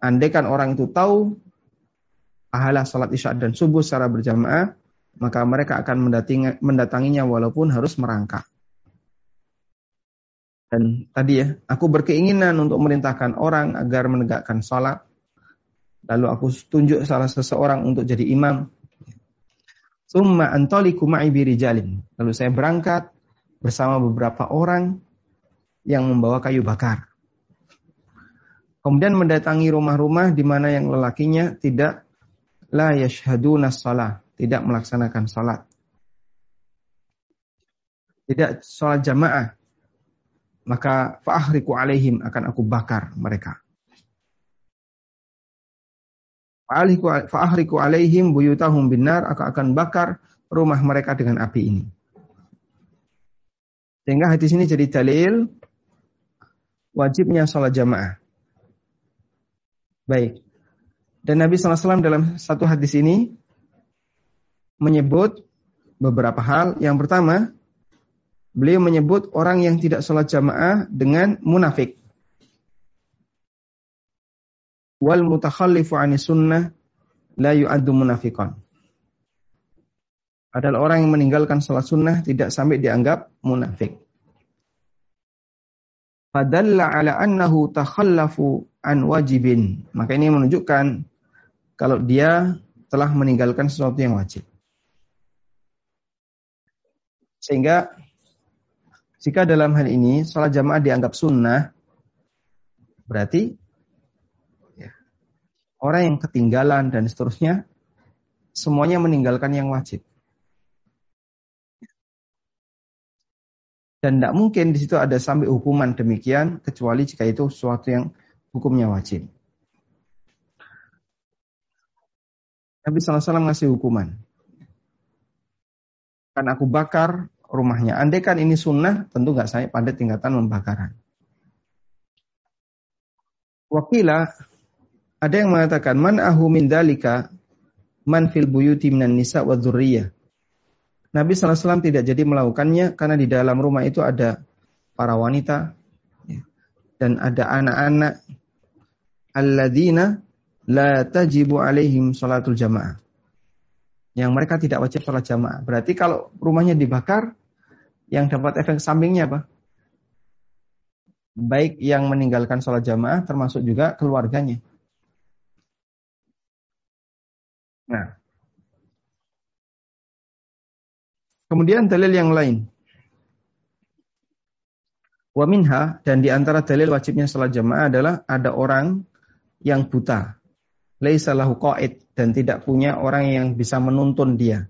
Andaikan orang itu tahu pahala salat isya dan subuh secara berjamaah, maka mereka akan mendatanginya walaupun harus merangkak. Dan tadi ya, aku berkeinginan untuk merintahkan orang agar menegakkan salat. Lalu aku tunjuk salah seseorang untuk jadi imam. Summa antoliku ma'i birijalin. Lalu saya berangkat bersama beberapa orang yang membawa kayu bakar. Kemudian mendatangi rumah-rumah di mana yang lelakinya tidak la yashhaduna shalah, tidak melaksanakan salat. Tidak salat jamaah. Maka fa'ahriku alaihim akan aku bakar mereka. Fa'ahriku alaihim buyutahum binar aku akan bakar rumah mereka dengan api ini. Sehingga hadis ini jadi dalil wajibnya sholat jamaah. Baik. Dan Nabi SAW dalam satu hadis ini menyebut beberapa hal. Yang pertama, beliau menyebut orang yang tidak sholat jamaah dengan munafik. Wal mutakhallifu anis sunnah la yu'addu munafiqan. Adalah orang yang meninggalkan sholat sunnah tidak sampai dianggap munafik. Fadalla ala annahu takhallafu an wajibin. Maka ini menunjukkan kalau dia telah meninggalkan sesuatu yang wajib. Sehingga jika dalam hal ini sholat jamaah dianggap sunnah, berarti orang yang ketinggalan dan seterusnya semuanya meninggalkan yang wajib. Dan tidak mungkin di situ ada sampai hukuman demikian kecuali jika itu sesuatu yang hukumnya wajib. Nabi SAW ngasih hukuman. Kan aku bakar rumahnya. Andai kan ini sunnah, tentu nggak saya pada tingkatan membakaran. Wakila, ada yang mengatakan, Man ahu min dalika, man fil buyuti minan nisa wa dzurriyyah. Nabi SAW tidak jadi melakukannya karena di dalam rumah itu ada para wanita ya, dan ada anak-anak alladzina la tajibu alaihim salatul jamaah. Yang mereka tidak wajib sholat jamaah. Berarti kalau rumahnya dibakar, yang dapat efek sampingnya apa? Baik yang meninggalkan sholat jamaah termasuk juga keluarganya. Nah, Kemudian dalil yang lain. Wa minha dan di antara dalil wajibnya salat jamaah adalah ada orang yang buta. Laisa lahu qaid dan tidak punya orang yang bisa menuntun dia.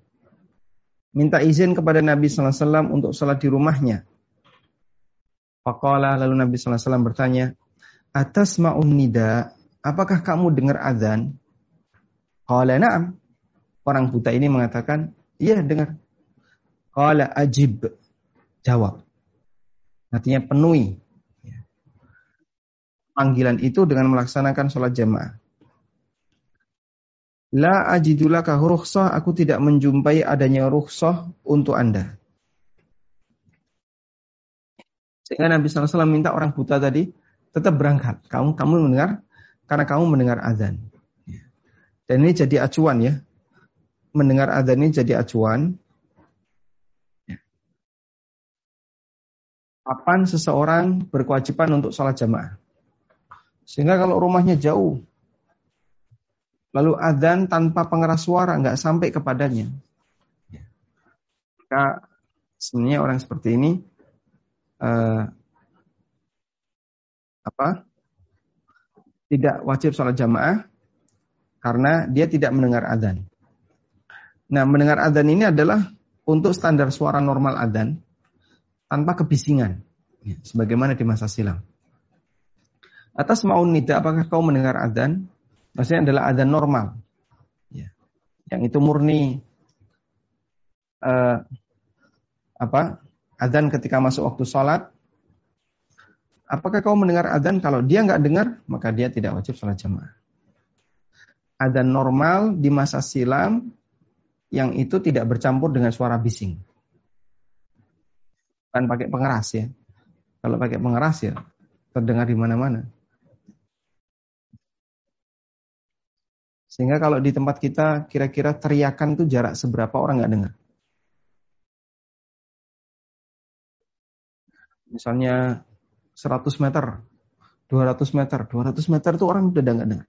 Minta izin kepada Nabi sallallahu alaihi wasallam untuk salat di rumahnya. Faqala lalu Nabi sallallahu alaihi wasallam bertanya, atas ma'un nida, apakah kamu dengar azan? Qala na'am. Orang buta ini mengatakan, iya dengar. Qala ajib. Jawab. Artinya penuhi. Panggilan itu dengan melaksanakan sholat jamaah. La ajidulaka rukhsah, aku tidak menjumpai adanya rukhsah untuk Anda. Sehingga Nabi SAW minta orang buta tadi tetap berangkat. Kamu kamu mendengar karena kamu mendengar azan. Dan ini jadi acuan ya. Mendengar azan ini jadi acuan. Kapan seseorang berkewajiban untuk sholat jamaah. Sehingga kalau rumahnya jauh, lalu adzan tanpa pengeras suara nggak sampai kepadanya. Maka sebenarnya orang seperti ini uh, apa? Tidak wajib sholat jamaah karena dia tidak mendengar adzan. Nah, mendengar adzan ini adalah untuk standar suara normal adzan tanpa kebisingan, sebagaimana di masa silam. Atas maun nida, apakah kau mendengar adzan? Maksudnya adalah adzan normal. Ya. Yang itu murni uh, apa? Adzan ketika masuk waktu sholat. Apakah kau mendengar adzan? Kalau dia nggak dengar, maka dia tidak wajib sholat jamaah. Adzan normal di masa silam yang itu tidak bercampur dengan suara bising. Bukan pakai pengeras ya. Kalau pakai pengeras ya terdengar di mana-mana. Sehingga kalau di tempat kita kira-kira teriakan itu jarak seberapa orang nggak dengar. Misalnya 100 meter, 200 meter, 200 meter itu orang udah nggak dengar.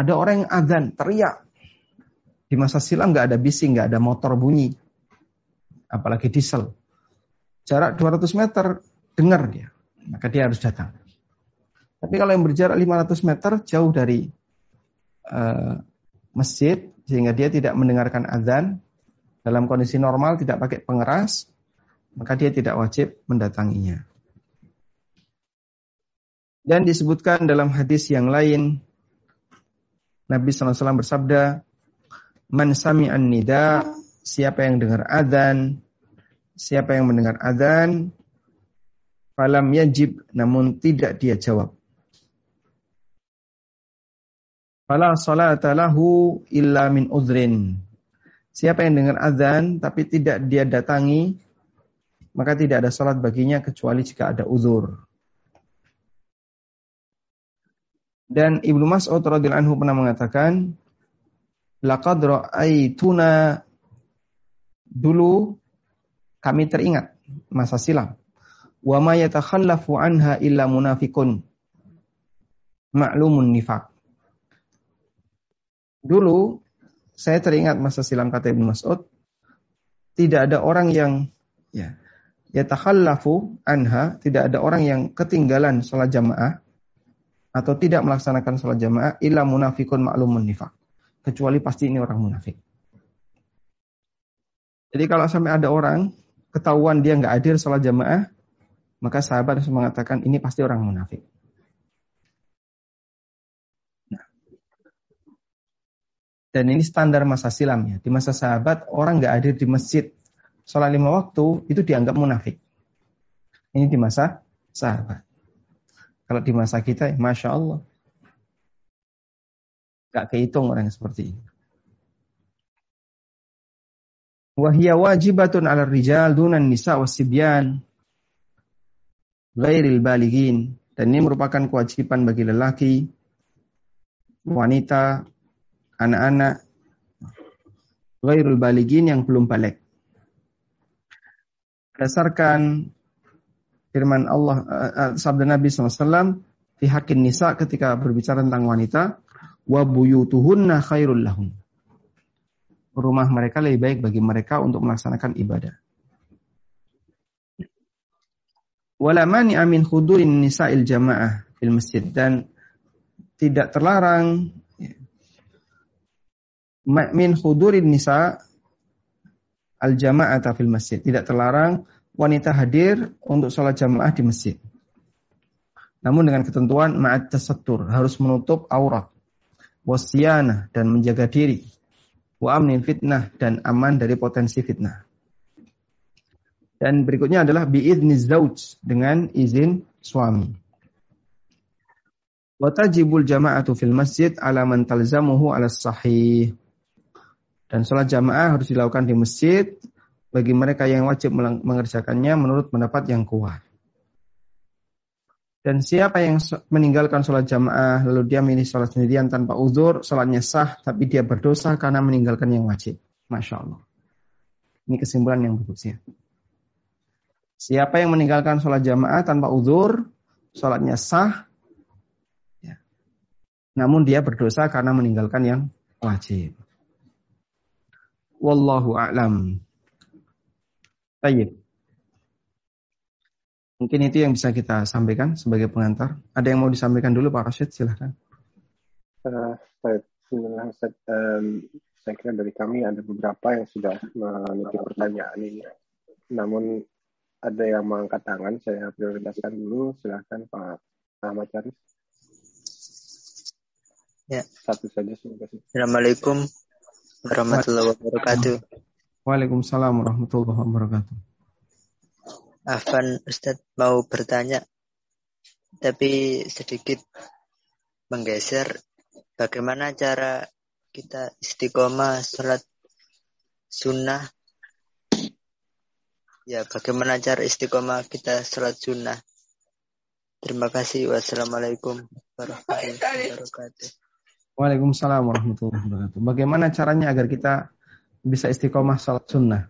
Ada orang yang azan, teriak. Di masa silam nggak ada bising, nggak ada motor bunyi. Apalagi diesel. Jarak 200 meter, dengar dia. Maka dia harus datang. Tapi kalau yang berjarak 500 meter, jauh dari uh, masjid sehingga dia tidak mendengarkan azan dalam kondisi normal tidak pakai pengeras maka dia tidak wajib mendatanginya. Dan disebutkan dalam hadis yang lain Nabi SAW bersabda Man sami'an nida siapa yang dengar azan siapa yang mendengar azan falam yajib namun tidak dia jawab Fala salata lahu illa min uzrin. Siapa yang dengar azan tapi tidak dia datangi, maka tidak ada salat baginya kecuali jika ada uzur. Dan Ibnu Mas'ud radhiyallahu anhu pernah mengatakan, laqad ra'aituna dulu kami teringat masa silam. Wa ma yatakhallafu anha illa munafikun. Ma'lumun nifaq. Dulu saya teringat masa silam kata Ibnu Mas'ud, tidak ada orang yang ya yatakhallafu anha, tidak ada orang yang ketinggalan sholat jamaah atau tidak melaksanakan sholat jamaah illa munafikun ma'lumun nifak. Kecuali pasti ini orang munafik. Jadi kalau sampai ada orang ketahuan dia nggak hadir sholat jamaah, maka sahabat harus mengatakan ini pasti orang munafik. Dan ini standar masa silam ya. Di masa sahabat, orang nggak hadir di masjid. Sholat lima waktu, itu dianggap munafik. Ini di masa sahabat. Kalau di masa kita, Masya Allah. Gak kehitung orang yang seperti ini. Wahia wajibatun ala rijal dunan nisa wasibyan ghairil baligin. Dan ini merupakan kewajiban bagi lelaki, wanita, anak-anak ghairul baligin yang belum balik. Berdasarkan firman Allah uh, sabda Nabi SAW di hakin nisa ketika berbicara tentang wanita wa buyutuhunna khairul lahum. Rumah mereka lebih baik bagi mereka untuk melaksanakan ibadah. Wala mani amin khudurin nisa'il jamaah fil masjid dan tidak terlarang min hudurin nisa al jama'ata fil masjid. Tidak terlarang wanita hadir untuk sholat jamaah di masjid. Namun dengan ketentuan ma'at tasatur, harus menutup aurat, wasyana dan menjaga diri, wa amnin fitnah dan aman dari potensi fitnah. Dan berikutnya adalah biidni zauj dengan izin suami. Wa tajibul jama'atu fil masjid ala man talzamuhu ala sahih. Dan sholat jamaah harus dilakukan di masjid bagi mereka yang wajib mengerjakannya menurut pendapat yang kuat. Dan siapa yang meninggalkan sholat jamaah lalu dia milih sholat sendirian tanpa uzur, sholatnya sah tapi dia berdosa karena meninggalkan yang wajib. Masya Allah. Ini kesimpulan yang bagus ya. Siapa yang meninggalkan sholat jamaah tanpa uzur, sholatnya sah, ya. namun dia berdosa karena meninggalkan yang wajib. Wallahu a'lam. Baik. Mungkin itu yang bisa kita sampaikan sebagai pengantar. Ada yang mau disampaikan dulu Pak Rashid? Silahkan. Uh, baik. Um, saya kira dari kami ada beberapa yang sudah menitip pertanyaan ini. Namun ada yang mengangkat tangan, saya prioritaskan dulu. Silahkan Pak Ahmad Syarif. Ya. Satu saja, terima kasih. Assalamualaikum warahmatullahi wabarakatuh. Waalaikumsalam warahmatullahi wabarakatuh. Afan Ustadz mau bertanya, tapi sedikit menggeser bagaimana cara kita istiqomah sholat sunnah Ya, bagaimana cara istiqomah kita sholat sunnah? Terima kasih. Wassalamualaikum warahmatullahi wabarakatuh. Waalaikumsalam warahmatullahi wabarakatuh. Bagaimana caranya agar kita bisa istiqomah sholat sunnah?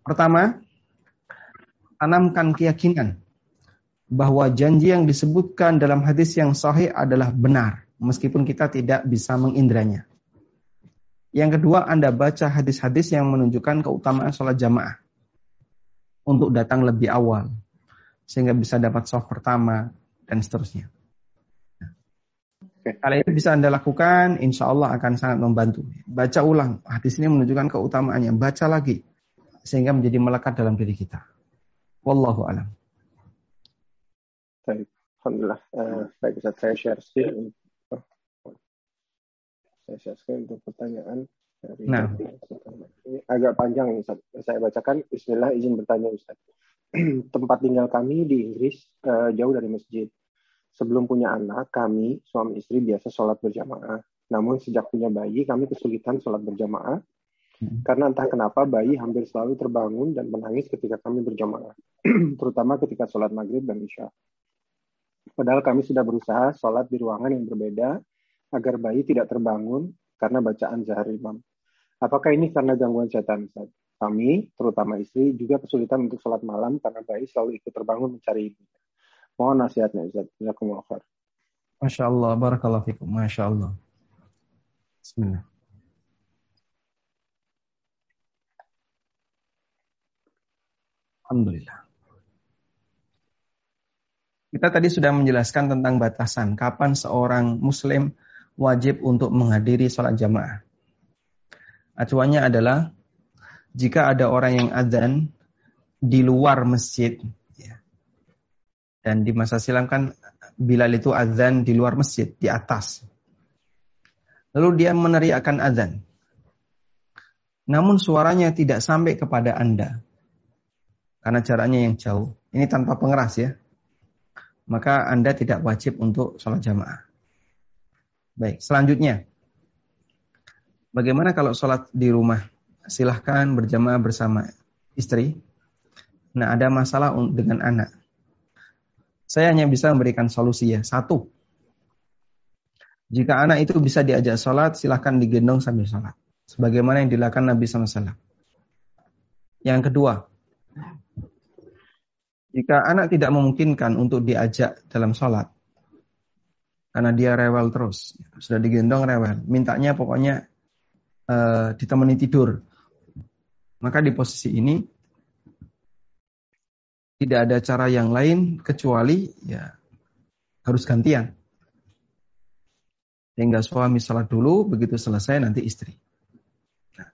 Pertama, tanamkan keyakinan bahwa janji yang disebutkan dalam hadis yang sahih adalah benar, meskipun kita tidak bisa mengindranya. Yang kedua, Anda baca hadis-hadis yang menunjukkan keutamaan sholat jamaah untuk datang lebih awal sehingga bisa dapat soft pertama dan seterusnya. Kalau itu bisa Anda lakukan, insya Allah akan sangat membantu. Baca ulang, hadis ini menunjukkan keutamaannya. Baca lagi, sehingga menjadi melekat dalam diri kita. Wallahu alam. Baik, Alhamdulillah. Uh, baik, bisa saya share screen. Saya share screen untuk pertanyaan. Dari nah. Ini agak panjang Ustaz. Saya bacakan. Bismillah izin bertanya Ustaz. Tempat tinggal kami di Inggris uh, jauh dari masjid. Sebelum punya anak, kami suami istri biasa sholat berjamaah. Namun sejak punya bayi, kami kesulitan sholat berjamaah. Hmm. Karena entah kenapa bayi hampir selalu terbangun dan menangis ketika kami berjamaah. Terutama ketika sholat maghrib dan isya. Padahal kami sudah berusaha sholat di ruangan yang berbeda agar bayi tidak terbangun karena bacaan zahar imam. Apakah ini karena gangguan setan, Ustaz? Kami, terutama istri, juga kesulitan untuk sholat malam karena bayi selalu ikut terbangun mencari ibu. Mohon nasihatnya, Ustaz. Jazakumullah khair. Masya Allah, barakallahu fikum. Masya Allah. Bismillah. Alhamdulillah. Kita tadi sudah menjelaskan tentang batasan kapan seorang muslim wajib untuk menghadiri sholat jamaah. Acuannya adalah jika ada orang yang adzan di luar masjid. Dan di masa silam kan Bilal itu adzan di luar masjid, di atas. Lalu dia meneriakkan adzan. Namun suaranya tidak sampai kepada Anda. Karena jaraknya yang jauh. Ini tanpa pengeras ya. Maka Anda tidak wajib untuk sholat jamaah. Baik, selanjutnya. Bagaimana kalau sholat di rumah? Silahkan berjamaah bersama istri. Nah, ada masalah dengan anak. Saya hanya bisa memberikan solusi ya. Satu, jika anak itu bisa diajak sholat, silahkan digendong sambil sholat. Sebagaimana yang dilakukan Nabi SAW. Yang kedua, jika anak tidak memungkinkan untuk diajak dalam sholat, karena dia rewel terus, sudah digendong rewel, mintanya pokoknya uh, ditemani tidur. Maka di posisi ini tidak ada cara yang lain kecuali ya harus gantian. Sehingga suami sholat dulu, begitu selesai nanti istri. Nah.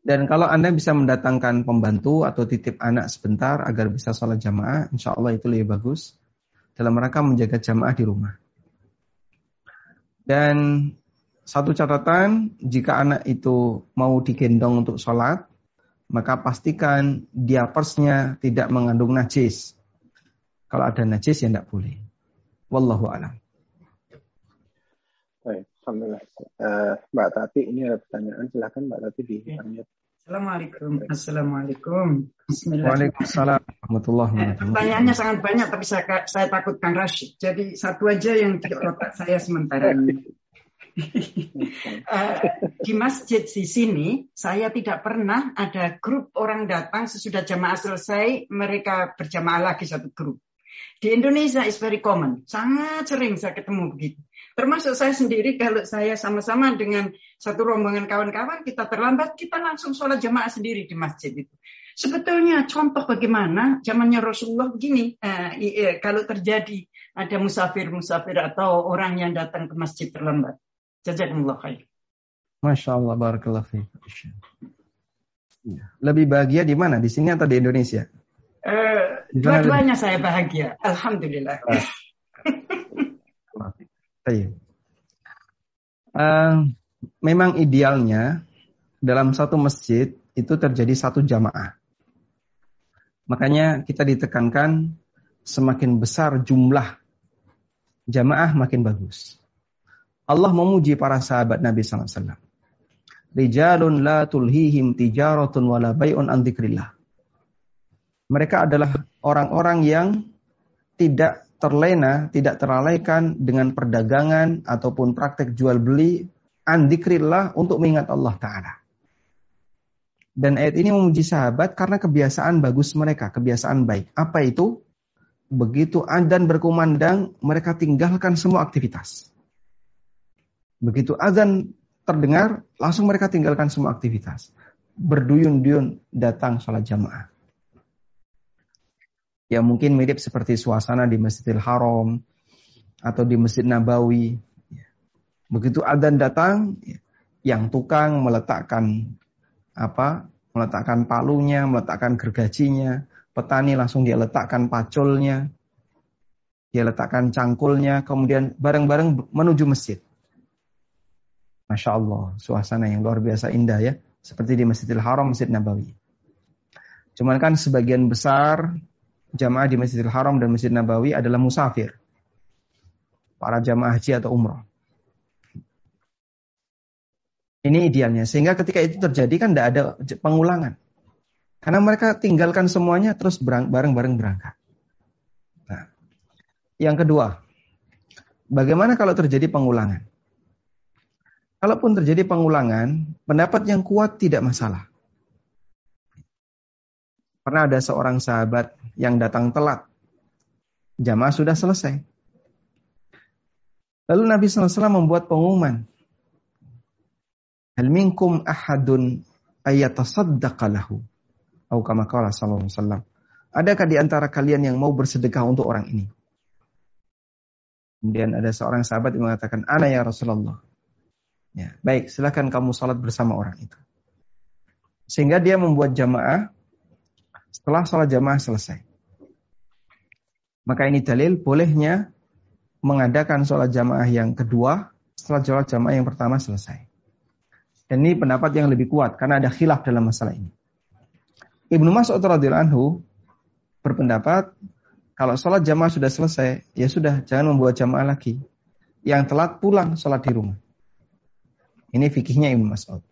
Dan kalau Anda bisa mendatangkan pembantu atau titip anak sebentar agar bisa sholat jamaah, insya Allah itu lebih bagus. dalam rangka menjaga jamaah di rumah. Dan satu catatan, jika anak itu mau digendong untuk sholat, maka pastikan diapersnya tidak mengandung najis. Kalau ada najis ya tidak boleh. Wallahu alam. Baik, Alhamdulillah. Uh, Mbak Tati, ini ada pertanyaan. Silahkan Mbak Tati di Assalamualaikum. Assalamualaikum. Waalaikumsalam warahmatullahi eh, wabarakatuh. Pertanyaannya sangat banyak, tapi saya, saya takut Kang Rashid. Jadi satu aja yang di otak saya sementara ini. uh, di masjid di sini saya tidak pernah ada grup orang datang sesudah jamaah selesai mereka berjamaah lagi satu grup. Di Indonesia is very common, sangat sering saya ketemu begitu. Termasuk saya sendiri kalau saya sama-sama dengan satu rombongan kawan-kawan kita terlambat kita langsung sholat jamaah sendiri di masjid itu. Sebetulnya contoh bagaimana zamannya Rasulullah begini, uh, kalau terjadi ada musafir-musafir atau orang yang datang ke masjid terlambat. Jazakumullah khair. Masya Allah, barakallah Lebih bahagia di mana? Di sini atau di Indonesia? Uh, Dua-duanya saya bahagia. Alhamdulillah. uh, memang idealnya dalam satu masjid itu terjadi satu jamaah. Makanya kita ditekankan semakin besar jumlah jamaah makin bagus. Allah memuji para sahabat Nabi SAW. Rijalun la tulhihim tijaratun wala bay'un an. Mereka adalah orang-orang yang tidak terlena, tidak terlalaikan dengan perdagangan ataupun praktek jual beli an dzikrillah untuk mengingat Allah Ta'ala. Dan ayat ini memuji sahabat karena kebiasaan bagus mereka, kebiasaan baik. Apa itu? Begitu adan berkumandang, mereka tinggalkan semua aktivitas. Begitu azan terdengar, langsung mereka tinggalkan semua aktivitas. Berduyun-duyun datang sholat jamaah. Ya mungkin mirip seperti suasana di Masjidil Haram atau di Masjid Nabawi. Begitu azan datang, yang tukang meletakkan apa? Meletakkan palunya, meletakkan gergajinya, petani langsung dia letakkan paculnya, dia letakkan cangkulnya, kemudian bareng-bareng menuju masjid. Masya Allah, suasana yang luar biasa indah ya. Seperti di Masjidil Haram, Masjid Nabawi. Cuman kan sebagian besar jamaah di Masjidil Haram dan Masjid Nabawi adalah musafir. Para jamaah haji atau umroh. Ini idealnya. Sehingga ketika itu terjadi kan tidak ada pengulangan. Karena mereka tinggalkan semuanya terus bareng-bareng berangkat. Nah, yang kedua, bagaimana kalau terjadi pengulangan? Kalaupun terjadi pengulangan, pendapat yang kuat tidak masalah. Pernah ada seorang sahabat yang datang telat. Jamaah sudah selesai. Lalu Nabi SAW membuat pengumuman. Hal minkum ahadun ayatasaddaqa lahu. Atau kama qala sallallahu alaihi wasallam. Adakah di antara kalian yang mau bersedekah untuk orang ini? Kemudian ada seorang sahabat yang mengatakan, "Ana ya Rasulullah." Ya, baik, silakan kamu sholat bersama orang itu. Sehingga dia membuat jamaah setelah sholat jamaah selesai. Maka ini dalil bolehnya mengadakan sholat jamaah yang kedua setelah sholat jamaah yang pertama selesai. Dan ini pendapat yang lebih kuat karena ada khilaf dalam masalah ini. Ibnu Mas'ud radhiyallahu anhu berpendapat kalau sholat jamaah sudah selesai, ya sudah jangan membuat jamaah lagi. Yang telat pulang sholat di rumah. Ini fikihnya Ibnu Mas'ud.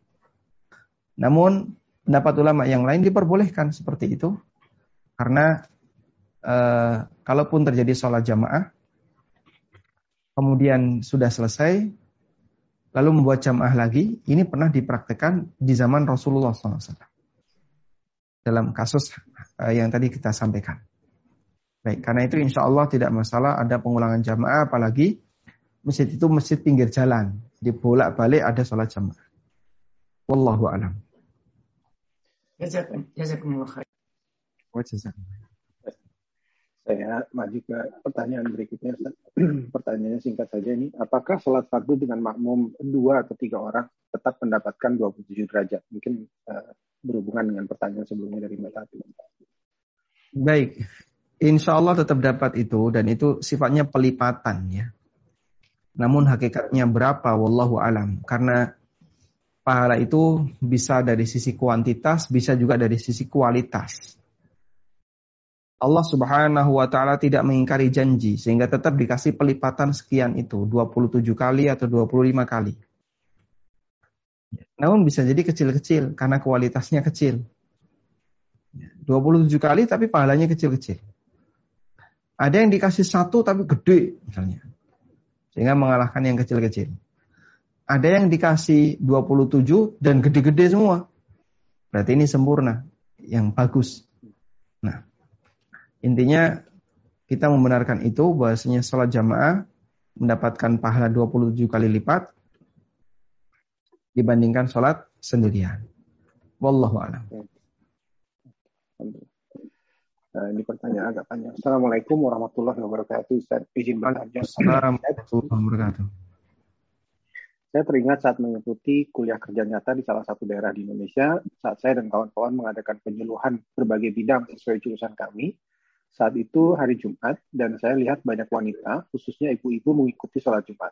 Namun pendapat ulama yang lain diperbolehkan seperti itu karena eh, kalaupun terjadi sholat jamaah kemudian sudah selesai lalu membuat jamaah lagi ini pernah dipraktekkan di zaman Rasulullah SAW dalam kasus eh, yang tadi kita sampaikan. Baik, karena itu insya Allah tidak masalah ada pengulangan jamaah apalagi masjid itu masjid pinggir jalan di bolak-balik ada sholat jamaah. Wallahu alam. Jazakumullah khair. Saya maju ke pertanyaan berikutnya. Pertanyaannya singkat saja ini. Apakah sholat fardu dengan makmum dua atau tiga orang tetap mendapatkan 27 derajat? Mungkin uh, berhubungan dengan pertanyaan sebelumnya dari Mbak Tati. Baik. insya Allah tetap dapat itu dan itu sifatnya pelipatan ya. Namun hakikatnya berapa wallahu alam karena pahala itu bisa dari sisi kuantitas, bisa juga dari sisi kualitas. Allah Subhanahu wa taala tidak mengingkari janji sehingga tetap dikasih pelipatan sekian itu 27 kali atau 25 kali. Namun bisa jadi kecil-kecil karena kualitasnya kecil. 27 kali tapi pahalanya kecil-kecil. Ada yang dikasih satu tapi gede misalnya. Sehingga mengalahkan yang kecil-kecil. Ada yang dikasih 27 dan gede-gede semua. Berarti ini sempurna, yang bagus. Nah, Intinya kita membenarkan itu bahwasanya sholat jamaah mendapatkan pahala 27 kali lipat dibandingkan sholat sendirian. Wallahu a'lam. Nah, ini pertanyaan agak panjang. Assalamualaikum warahmatullahi wabarakatuh. Ustaz, izin bertanya. Assalamualaikum warahmatullahi wabarakatuh. Saya teringat saat mengikuti kuliah kerja nyata di salah satu daerah di Indonesia, saat saya dan kawan-kawan mengadakan penyuluhan berbagai bidang sesuai jurusan kami, saat itu hari Jumat dan saya lihat banyak wanita, khususnya ibu-ibu mengikuti sholat Jumat.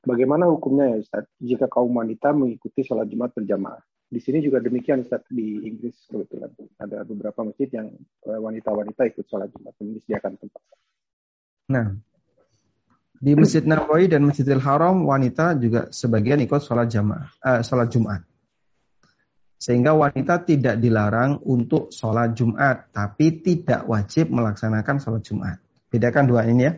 Bagaimana hukumnya ya Ustaz jika kaum wanita mengikuti sholat Jumat berjamaah? Di sini juga demikian Ustaz di Inggris kebetulan. Ada beberapa masjid yang eh, wanita-wanita ikut sholat Jumat disediakan tempat. Nah, di Masjid Nabawi dan Masjidil Haram wanita juga sebagian ikut sholat jamaah, uh, sholat Jumat. Sehingga wanita tidak dilarang untuk sholat Jumat, tapi tidak wajib melaksanakan sholat Jumat. Bedakan dua ini ya.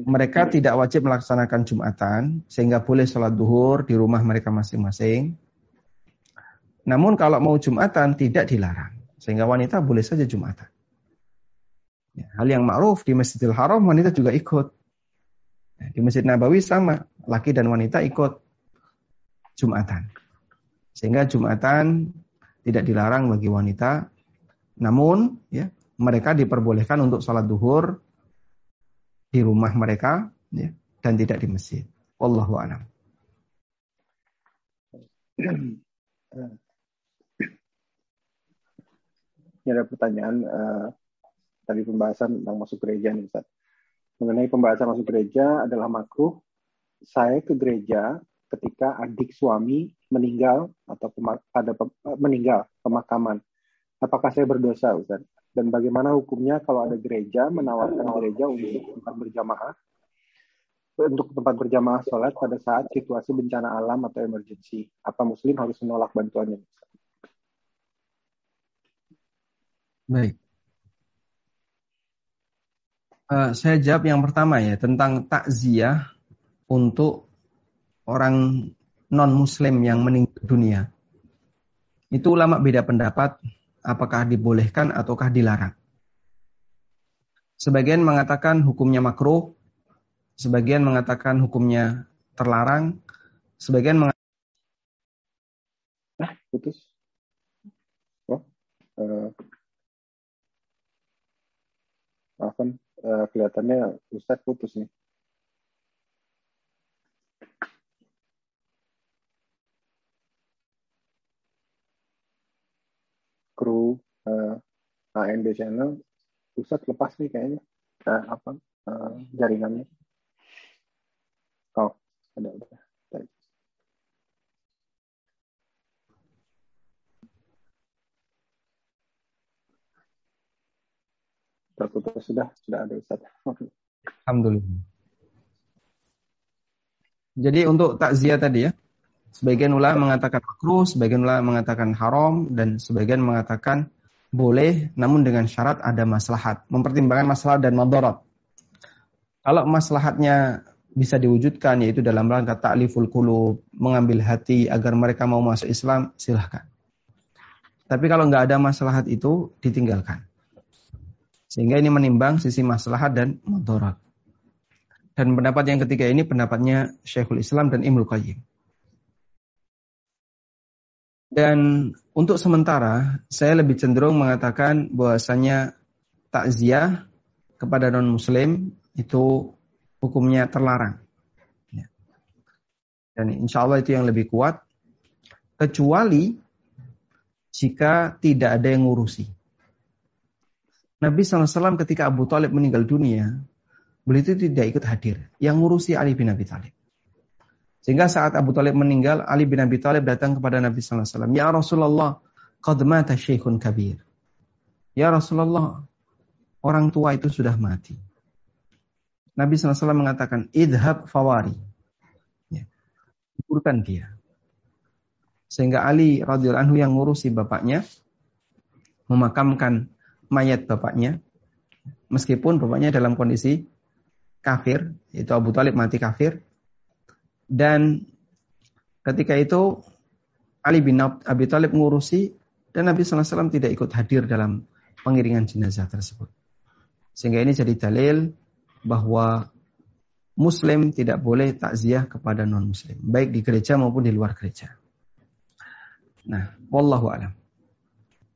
Mereka tidak wajib melaksanakan Jumatan, sehingga boleh sholat duhur di rumah mereka masing-masing. Namun kalau mau Jumatan tidak dilarang, sehingga wanita boleh saja Jumatan. Ya, hal yang ma'ruf di Masjidil Haram wanita juga ikut. Ya, di Masjid Nabawi sama, laki dan wanita ikut Jumatan. Sehingga Jumatan tidak dilarang bagi wanita. Namun ya, mereka diperbolehkan untuk sholat duhur di rumah mereka ya, dan tidak di masjid. Wallahu a'lam. Ini ada pertanyaan uh, tadi pembahasan tentang masuk gereja nih Ustaz. Mengenai pembahasan masuk gereja adalah makruh. Saya ke gereja ketika adik suami meninggal atau pada meninggal pemakaman. Apakah saya berdosa, Ustaz? Dan bagaimana hukumnya kalau ada gereja menawarkan gereja untuk tempat berjamaah untuk tempat berjamaah sholat pada saat situasi bencana alam atau emergensi? Apa Muslim harus menolak bantuannya? Baik. Uh, saya jawab yang pertama ya tentang takziah untuk orang non-muslim yang meninggal dunia. Itu ulama beda pendapat apakah dibolehkan ataukah dilarang. Sebagian mengatakan hukumnya makruh, sebagian mengatakan hukumnya terlarang, sebagian mengatakan ah, putus. Oh, uh, uh, kelihatannya Ustadz putus nih. kru uh, eh, AND channel pusat lepas nih kayaknya uh, apa uh, jaringannya oh ada udah terputus sudah sudah ada Ustaz. Alhamdulillah. Jadi untuk takziah tadi ya, Sebagian ulama mengatakan makruh, sebagian ulama mengatakan haram, dan sebagian mengatakan boleh, namun dengan syarat ada maslahat. Mempertimbangkan maslahat dan madarat. Kalau maslahatnya bisa diwujudkan, yaitu dalam rangka ta'liful qulub, mengambil hati agar mereka mau masuk Islam, silahkan. Tapi kalau nggak ada maslahat itu, ditinggalkan. Sehingga ini menimbang sisi maslahat dan madarat. Dan pendapat yang ketiga ini pendapatnya Syekhul Islam dan Ibnu Qayyim. Dan untuk sementara, saya lebih cenderung mengatakan bahwasanya takziah kepada non-muslim itu hukumnya terlarang. Ya. Dan insya Allah itu yang lebih kuat. Kecuali jika tidak ada yang ngurusi. Nabi SAW ketika Abu Talib meninggal dunia, beliau itu tidak ikut hadir. Yang ngurusi Ali bin Abi Talib. Sehingga saat Abu Talib meninggal, Ali bin Abi Talib datang kepada Nabi SAW. Ya Rasulullah, qad mata syekhun kabir. Ya Rasulullah, orang tua itu sudah mati. Nabi SAW mengatakan, idhab fawari. Ya. dia. Sehingga Ali radhiyallahu anhu yang ngurusi bapaknya, memakamkan mayat bapaknya, meskipun bapaknya dalam kondisi kafir, itu Abu Talib mati kafir, dan ketika itu Ali bin Abi Thalib mengurusi dan Nabi SAW tidak ikut hadir dalam pengiringan jenazah tersebut. Sehingga ini jadi dalil bahwa Muslim tidak boleh takziah kepada non-Muslim, baik di gereja maupun di luar gereja. Nah, wallahu alam.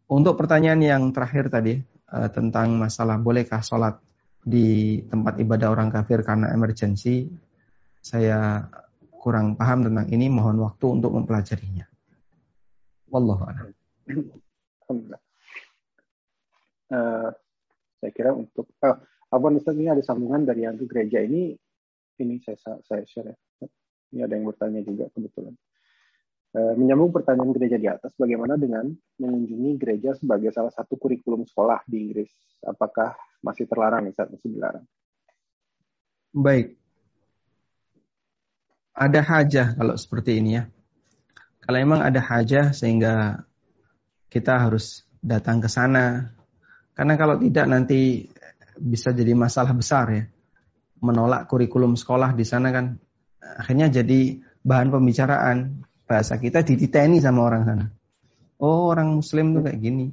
Untuk pertanyaan yang terakhir tadi uh, tentang masalah bolehkah sholat di tempat ibadah orang kafir karena emergensi, saya kurang paham tentang ini, mohon waktu untuk mempelajarinya. Wallahu a'lam. Uh, saya kira untuk uh, apa ini ada sambungan dari yang ke gereja ini ini saya saya share ya. Ini ada yang bertanya juga kebetulan. Uh, menyambung pertanyaan gereja di atas, bagaimana dengan mengunjungi gereja sebagai salah satu kurikulum sekolah di Inggris? Apakah masih terlarang, Ustaz? Masih dilarang? Baik ada hajah kalau seperti ini ya. Kalau memang ada hajah sehingga kita harus datang ke sana. Karena kalau tidak nanti bisa jadi masalah besar ya. Menolak kurikulum sekolah di sana kan akhirnya jadi bahan pembicaraan. Bahasa kita dititeni sama orang sana. Oh orang muslim tuh kayak gini.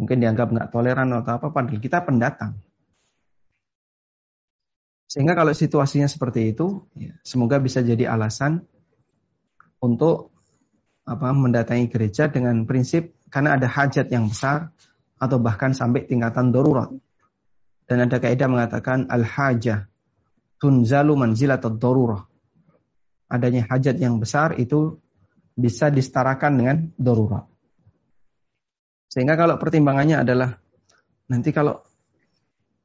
Mungkin dianggap nggak toleran atau apa padahal kita pendatang. Sehingga kalau situasinya seperti itu, ya, semoga bisa jadi alasan untuk apa mendatangi gereja dengan prinsip karena ada hajat yang besar atau bahkan sampai tingkatan darurat. Dan ada kaidah mengatakan al-hajah tunzalu manzilat darurah. Adanya hajat yang besar itu bisa disetarakan dengan darurat. Sehingga kalau pertimbangannya adalah nanti kalau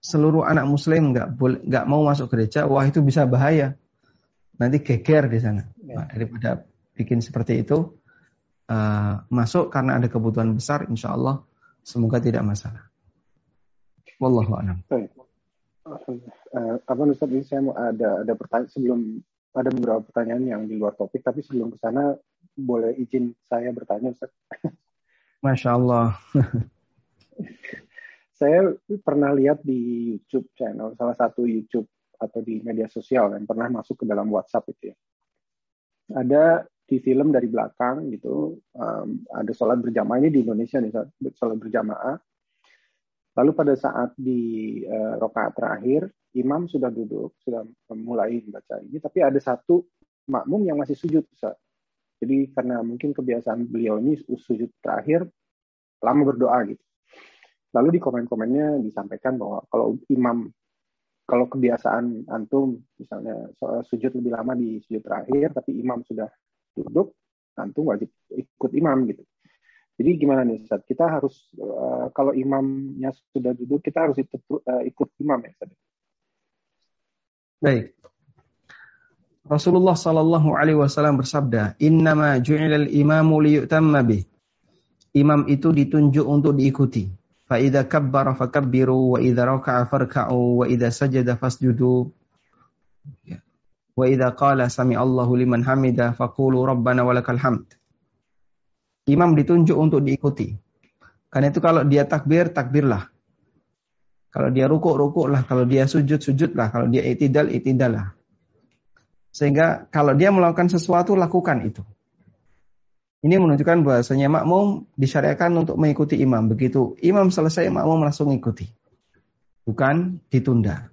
seluruh anak muslim nggak boleh nggak mau masuk gereja, wah itu bisa bahaya. Nanti geger di sana. Ya. Nah, daripada bikin seperti itu, uh, masuk karena ada kebutuhan besar, insya Allah semoga tidak masalah. Wallahu a'lam. Uh, apa Ustaz ini saya mau ada ada pertanyaan sebelum ada beberapa pertanyaan yang di luar topik, tapi sebelum ke sana boleh izin saya bertanya Ustaz. Masya Allah. saya pernah lihat di YouTube channel salah satu YouTube atau di media sosial yang pernah masuk ke dalam WhatsApp itu ya. Ada di film dari belakang gitu um, ada sholat berjamaah ini di Indonesia nih sholat berjamaah. Lalu pada saat di uh, rokaat terakhir imam sudah duduk sudah mulai membaca ini tapi ada satu makmum yang masih sujud Ustaz. Jadi karena mungkin kebiasaan beliau ini sujud terakhir lama berdoa gitu. Lalu di komen-komennya disampaikan bahwa kalau imam kalau kebiasaan antum misalnya sujud lebih lama di sujud terakhir tapi imam sudah duduk antum wajib ikut imam gitu jadi gimana nih Ustaz? kita harus uh, kalau imamnya sudah duduk kita harus ikut, uh, ikut imam ya Ustaz? Baik. Rasulullah Shallallahu Alaihi Wasallam bersabda, Innama ju'ilal imamu liyutamma bih. Imam itu ditunjuk untuk diikuti. Fa'idha kabbara fakabbiru, wa'idha raka'a farka'u, wa'idha sajada fasjudu. Ya. Wa'idha qala sami Allahu liman hamida, fa'kulu rabbana walakal hamd. Imam ditunjuk untuk diikuti. Karena itu kalau dia takbir, takbirlah. Kalau dia rukuk, rukuklah. Kalau dia sujud, sujudlah. Kalau dia itidal, itidallah. Sehingga kalau dia melakukan sesuatu, lakukan itu. Ini menunjukkan bahasanya makmum disyariatkan untuk mengikuti imam. Begitu imam selesai, makmum langsung ikuti. Bukan ditunda.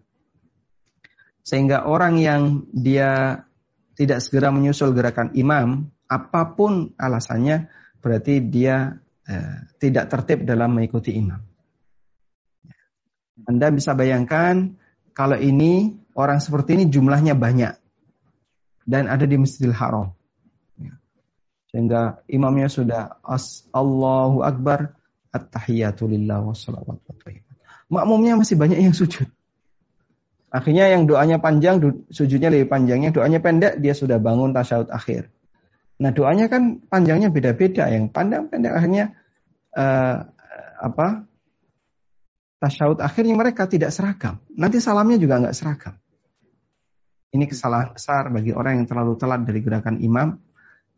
Sehingga orang yang dia tidak segera menyusul gerakan imam, apa pun alasannya, berarti dia eh, tidak tertib dalam mengikuti imam. Anda bisa bayangkan kalau ini orang seperti ini jumlahnya banyak dan ada di Masjidil Haram. Sehingga imamnya sudah as Allahu Akbar, At-tahiyatu lillah wassalawatu Makmumnya masih banyak yang sujud. Akhirnya yang doanya panjang, sujudnya lebih panjangnya, doanya pendek, dia sudah bangun tasyahud akhir. Nah doanya kan panjangnya beda-beda, yang pandang pendek akhirnya uh, apa tasyahud akhirnya mereka tidak seragam. Nanti salamnya juga nggak seragam. Ini kesalahan besar bagi orang yang terlalu telat dari gerakan imam,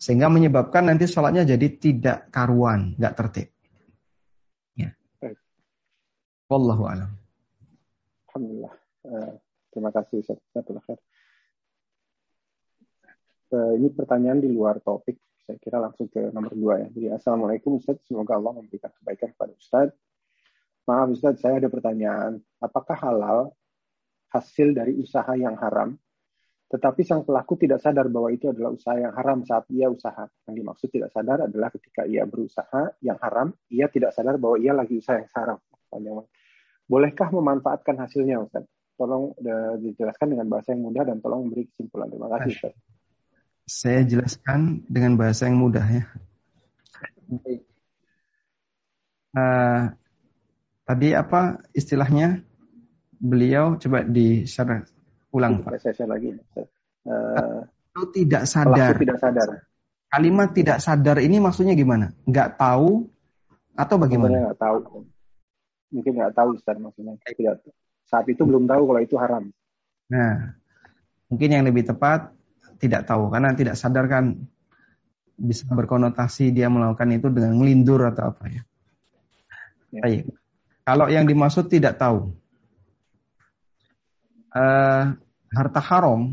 sehingga menyebabkan nanti sholatnya jadi tidak karuan, nggak tertib. Ya. Wallahu alam. Alhamdulillah. Uh, terima kasih Ustaz. Uh, ini pertanyaan di luar topik. Saya kira langsung ke nomor dua ya. Jadi Assalamualaikum Ustaz. Semoga Allah memberikan kebaikan kepada Ustaz. Maaf Ustaz, saya ada pertanyaan. Apakah halal hasil dari usaha yang haram tetapi sang pelaku tidak sadar bahwa itu adalah usaha yang haram saat ia usaha. Yang dimaksud tidak sadar adalah ketika ia berusaha yang haram, ia tidak sadar bahwa ia lagi usaha yang haram. Bolehkah memanfaatkan hasilnya, Ustaz? Tolong dijelaskan dengan bahasa yang mudah dan tolong memberi kesimpulan. Terima kasih, Ustaz. Saya jelaskan dengan bahasa yang mudah ya. Uh, tadi apa istilahnya? Beliau coba di share ulang Pak. Saya share lagi. Uh, tidak sadar. tidak sadar. Kalimat tidak sadar ini maksudnya gimana? Nggak tahu atau bagaimana? Sebenarnya nggak tahu. Mungkin nggak tahu Ustaz maksudnya. Tidak. Saat itu belum tahu kalau itu haram. Nah, mungkin yang lebih tepat tidak tahu karena tidak sadar kan bisa berkonotasi dia melakukan itu dengan melindur atau apa ya. ya. Baik. Kalau yang dimaksud tidak tahu, uh, harta haram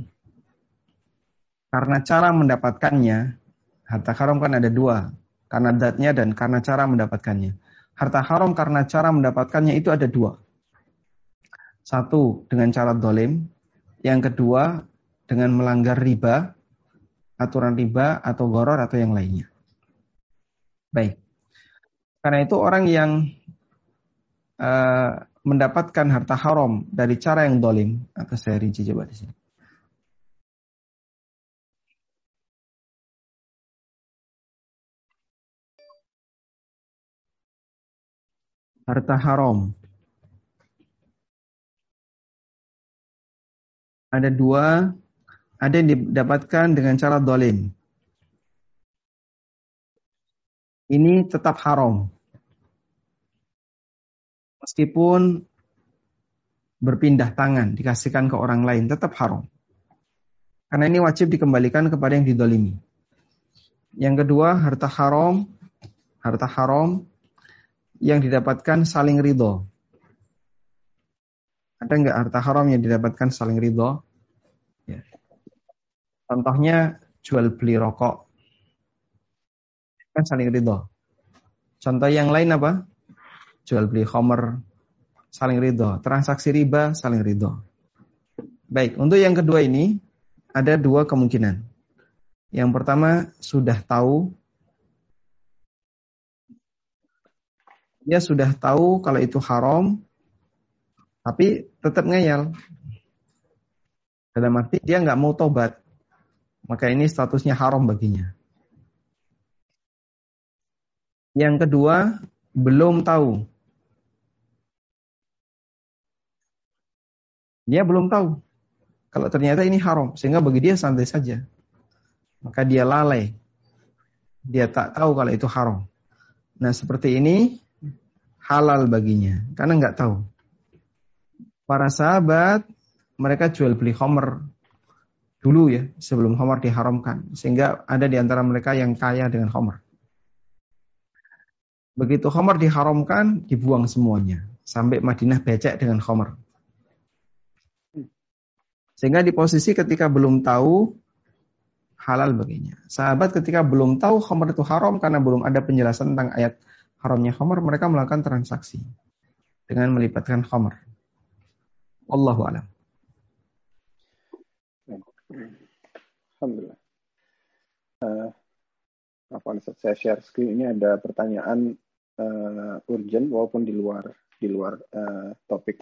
karena cara mendapatkannya, harta haram kan ada dua, karena datnya dan karena cara mendapatkannya. Harta haram karena cara mendapatkannya itu ada dua. Satu dengan cara dolim, yang kedua dengan melanggar riba, aturan riba atau goror atau yang lainnya. Baik. Karena itu orang yang uh, mendapatkan harta haram dari cara yang dolim, akan saya rinci coba di sini. Harta haram. Ada dua, ada yang didapatkan dengan cara dolim. Ini tetap haram meskipun berpindah tangan, dikasihkan ke orang lain, tetap haram. Karena ini wajib dikembalikan kepada yang didolimi. Yang kedua, harta haram, harta haram yang didapatkan saling ridho. Ada nggak harta haram yang didapatkan saling ridho? Ya. Contohnya jual beli rokok. Kan saling ridho. Contoh yang lain apa? Jual beli homer saling ridho, transaksi riba saling ridho. Baik, untuk yang kedua ini ada dua kemungkinan. Yang pertama sudah tahu dia sudah tahu kalau itu haram, tapi tetap ngeyel. Dalam arti dia nggak mau tobat, maka ini statusnya haram baginya. Yang kedua, belum tahu Dia belum tahu kalau ternyata ini haram, sehingga bagi dia santai saja. Maka dia lalai. Dia tak tahu kalau itu haram. Nah seperti ini halal baginya, karena nggak tahu. Para sahabat mereka jual beli homer dulu ya sebelum homer diharamkan, sehingga ada di antara mereka yang kaya dengan homer. Begitu homer diharamkan, dibuang semuanya sampai Madinah becek dengan homer. Sehingga di posisi ketika belum tahu halal baginya. Sahabat ketika belum tahu khamr itu haram karena belum ada penjelasan tentang ayat haramnya khamr, mereka melakukan transaksi dengan melibatkan khamr. Allahu a'lam. Alhamdulillah. Uh, apa saya share screen ini ada pertanyaan uh, urgent walaupun di luar di luar uh, topik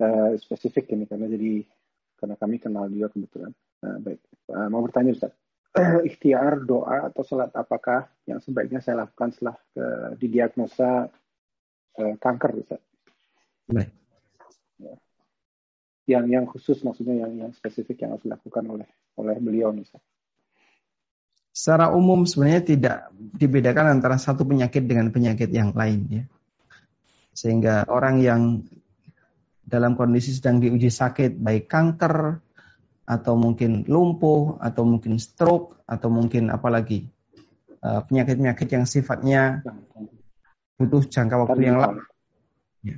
uh, spesifik ini karena jadi karena kami kenal juga kebetulan. Uh, baik, uh, mau bertanya Ustaz. ikhtiar doa atau sholat apakah yang sebaiknya saya lakukan setelah ke, didiagnosa uh, kanker bisa Baik. Ya. Yang yang khusus maksudnya yang yang spesifik yang harus dilakukan oleh oleh beliau misalnya. Secara umum sebenarnya tidak dibedakan antara satu penyakit dengan penyakit yang lain ya. Sehingga orang yang dalam kondisi sedang diuji sakit baik kanker atau mungkin lumpuh atau mungkin stroke atau mungkin apalagi eh, penyakit-penyakit yang sifatnya butuh jangka waktu yang lama. Ya.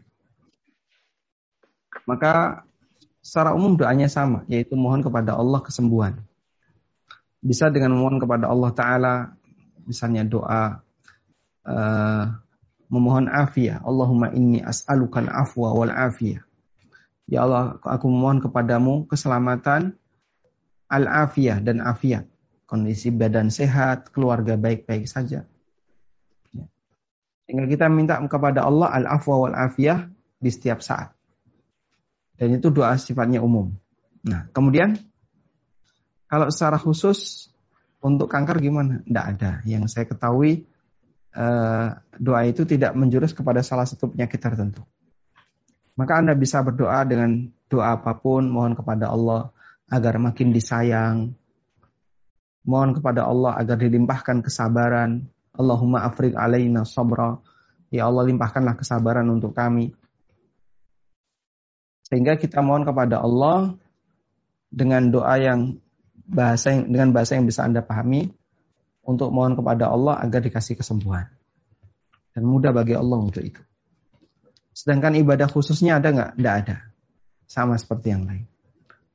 Maka secara umum doanya sama, yaitu mohon kepada Allah kesembuhan bisa dengan memohon kepada Allah Ta'ala, misalnya doa uh, memohon afiyah. Allahumma inni as'alukan afwa wal afiyah. Ya Allah, aku memohon kepadamu keselamatan, al-afiyah dan afiat. Kondisi badan sehat, keluarga baik-baik saja. Ya. Sehingga kita minta kepada Allah al-afwa wal afiyah di setiap saat. Dan itu doa sifatnya umum. Nah, kemudian kalau secara khusus untuk kanker gimana? Tidak ada. Yang saya ketahui eh, doa itu tidak menjurus kepada salah satu penyakit tertentu. Maka Anda bisa berdoa dengan doa apa pun, mohon kepada Allah agar makin disayang. Mohon kepada Allah agar dilimpahkan kesabaran. Allahumma afrik alaina sabra. Ya Allah limpahkanlah kesabaran untuk kami. Sehingga kita mohon kepada Allah dengan doa yang bahasa yang dengan bahasa yang bisa Anda pahami untuk mohon kepada Allah agar dikasih kesembuhan. Dan mudah bagi Allah untuk itu. Sedangkan ibadah khususnya ada nggak? Tidak ada. Sama seperti yang lain.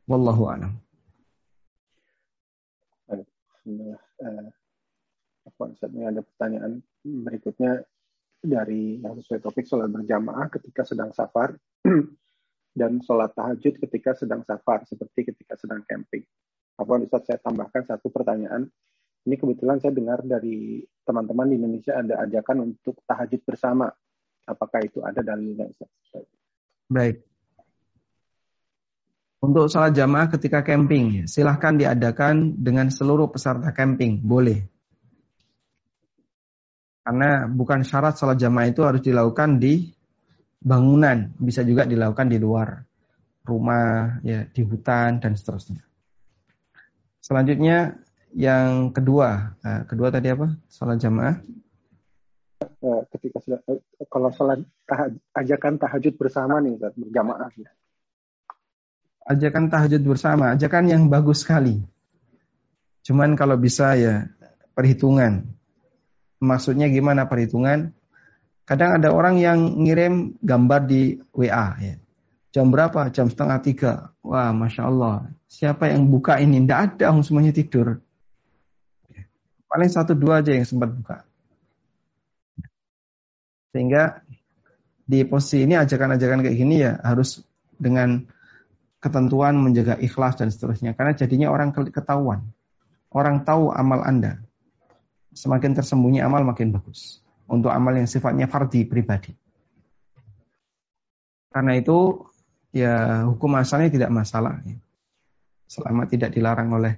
Wallahu a'lam. Uh, ada pertanyaan berikutnya dari yang sesuai topik sholat berjamaah ketika sedang safar dan sholat tahajud ketika sedang safar seperti ketika sedang camping. Apa Ustaz saya tambahkan satu pertanyaan. Ini kebetulan saya dengar dari teman-teman di Indonesia ada ajakan untuk tahajud bersama. Apakah itu ada dalilnya? Baik. Untuk salat jamaah ketika camping, silahkan diadakan dengan seluruh peserta camping, boleh. Karena bukan syarat salat jamaah itu harus dilakukan di bangunan, bisa juga dilakukan di luar rumah, ya di hutan dan seterusnya. Selanjutnya yang kedua, nah, kedua tadi apa? Salat jamaah. Eh, ketika sudah eh, kalau salat ajakan tahajud bersama nih berjamaah. Ajakan tahajud bersama, ajakan yang bagus sekali. Cuman kalau bisa ya perhitungan. Maksudnya gimana perhitungan? Kadang ada orang yang ngirim gambar di WA ya. Jam berapa? Jam setengah tiga. Wah, Masya Allah. Siapa yang buka ini? Tidak ada, semuanya tidur. Paling satu dua aja yang sempat buka. Sehingga di posisi ini ajakan-ajakan kayak gini ya harus dengan ketentuan menjaga ikhlas dan seterusnya. Karena jadinya orang ketahuan. Orang tahu amal Anda. Semakin tersembunyi amal makin bagus. Untuk amal yang sifatnya fardi pribadi. Karena itu ya hukum asalnya tidak masalah selama tidak dilarang oleh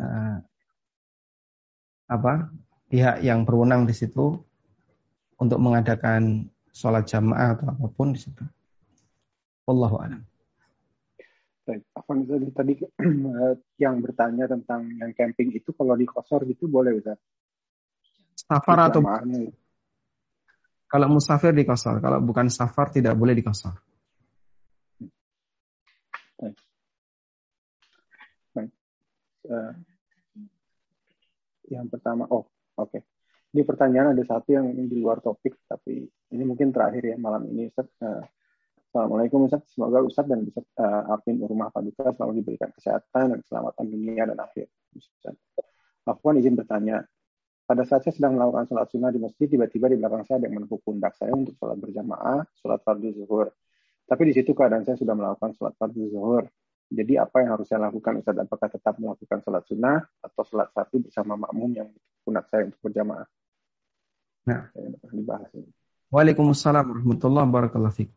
uh, apa pihak yang berwenang di situ untuk mengadakan sholat jamaah atau apa pun di situ. Wallahu a'lam. Baik, Afan tadi, tadi yang bertanya tentang yang camping itu kalau di kosor gitu boleh Ustaz? Safar atau kalau musafir di kosor, kalau bukan safar tidak boleh di kosor. uh, yang pertama, oh oke. Okay. Ini pertanyaan ada satu yang di luar topik, tapi ini mungkin terakhir ya malam ini Ustaz. Uh, Assalamualaikum Ustaz, semoga Ustaz dan Ustaz uh, Arvin Rumah Paduka selalu diberikan kesehatan dan keselamatan dunia dan akhir. Ustaz. Afwan izin bertanya, pada saat saya sedang melakukan sholat sunnah di masjid, tiba-tiba di belakang saya ada yang menepuk pundak saya untuk sholat berjamaah, sholat fardu zuhur. Tapi di situ keadaan saya sudah melakukan sholat fardu zuhur. Jadi apa yang harus saya lakukan Ustaz? Apakah tetap melakukan sholat sunnah atau sholat satu bersama makmum yang pundak saya untuk berjamaah? Nah, dibahas ini. Waalaikumsalam warahmatullahi wabarakatuh.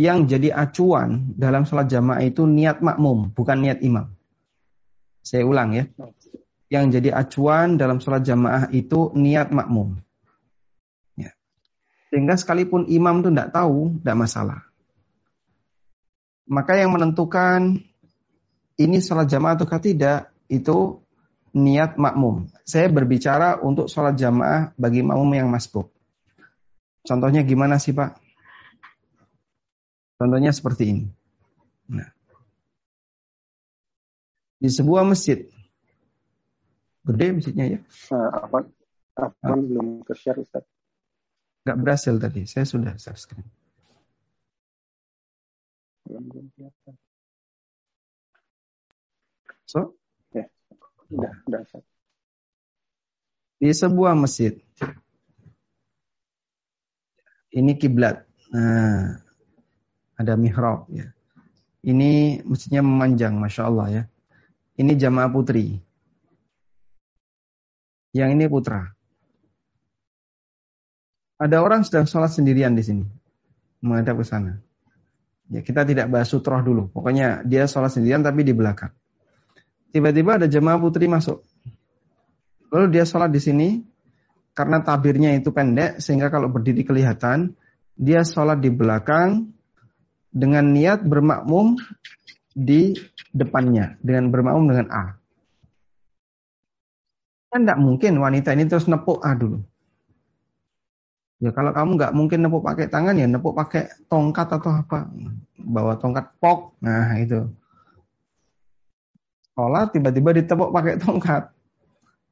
Yang jadi acuan dalam sholat jamaah itu niat makmum, bukan niat imam. Saya ulang ya. yang jadi acuan dalam sholat jamaah itu niat makmum. Ya. Sehingga sekalipun imam itu tidak tahu, tidak masalah. Maka yang menentukan ini sholat jamaah atau tidak, itu niat makmum. Saya berbicara untuk sholat jamaah bagi makmum yang masbuk. Contohnya gimana sih Pak? Contohnya seperti ini. Nah. Di sebuah masjid, Gede masjidnya ya? Uh, apa? Apa belum ke share Ustaz? Gak berhasil tadi, saya sudah subscribe. So? Ya, udah, udah. Di sebuah masjid, ini kiblat. Nah, ada mihrab ya. Ini masjidnya memanjang, masya Allah ya. Ini jamaah putri. Yang ini putra. Ada orang sedang sholat sendirian di sini. Menghadap ke sana. Ya, kita tidak bahas sutroh dulu. Pokoknya dia sholat sendirian tapi di belakang. Tiba-tiba ada jemaah putri masuk. Lalu dia sholat di sini. Karena tabirnya itu pendek. Sehingga kalau berdiri kelihatan. Dia sholat di belakang. Dengan niat bermakmum di depannya. Dengan bermakmum dengan A. Kan tidak mungkin wanita ini terus nepuk ah dulu. Ya kalau kamu nggak mungkin nepuk pakai tangan ya nepuk pakai tongkat atau apa. Bawa tongkat pok. Nah itu. Sholat tiba-tiba ditepuk pakai tongkat.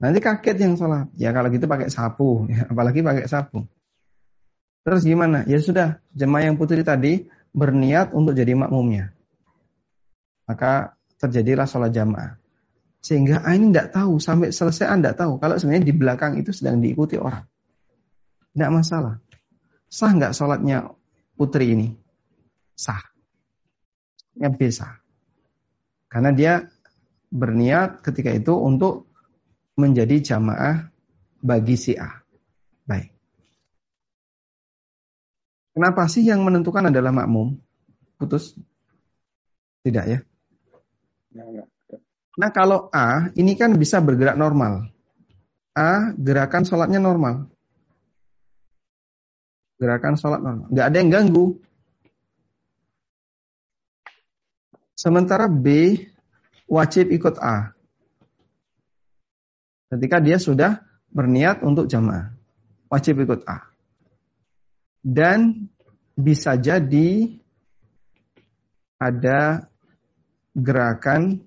Nanti kaget yang sholat. Ya kalau gitu pakai sapu. Ya, apalagi pakai sapu. Terus gimana? Ya sudah, jemaah yang putri tadi berniat untuk jadi makmumnya. Maka terjadilah sholat jamaah. Sehingga Ain tidak tahu, sampai selesai Anda tahu. Kalau sebenarnya di belakang itu sedang diikuti orang. Tidak masalah. Sah nggak sholatnya putri ini? Sah. Ya bisa. Karena dia berniat ketika itu untuk menjadi jamaah bagi si A. Baik. Kenapa sih yang menentukan adalah makmum? Putus? Tidak ya? Nah kalau A ini kan bisa bergerak normal. A gerakan sholatnya normal. Gerakan sholat normal. Nggak ada yang ganggu. Sementara B wajib ikut A. Ketika dia sudah berniat untuk jamaah. Wajib ikut A. Dan bisa jadi ada gerakan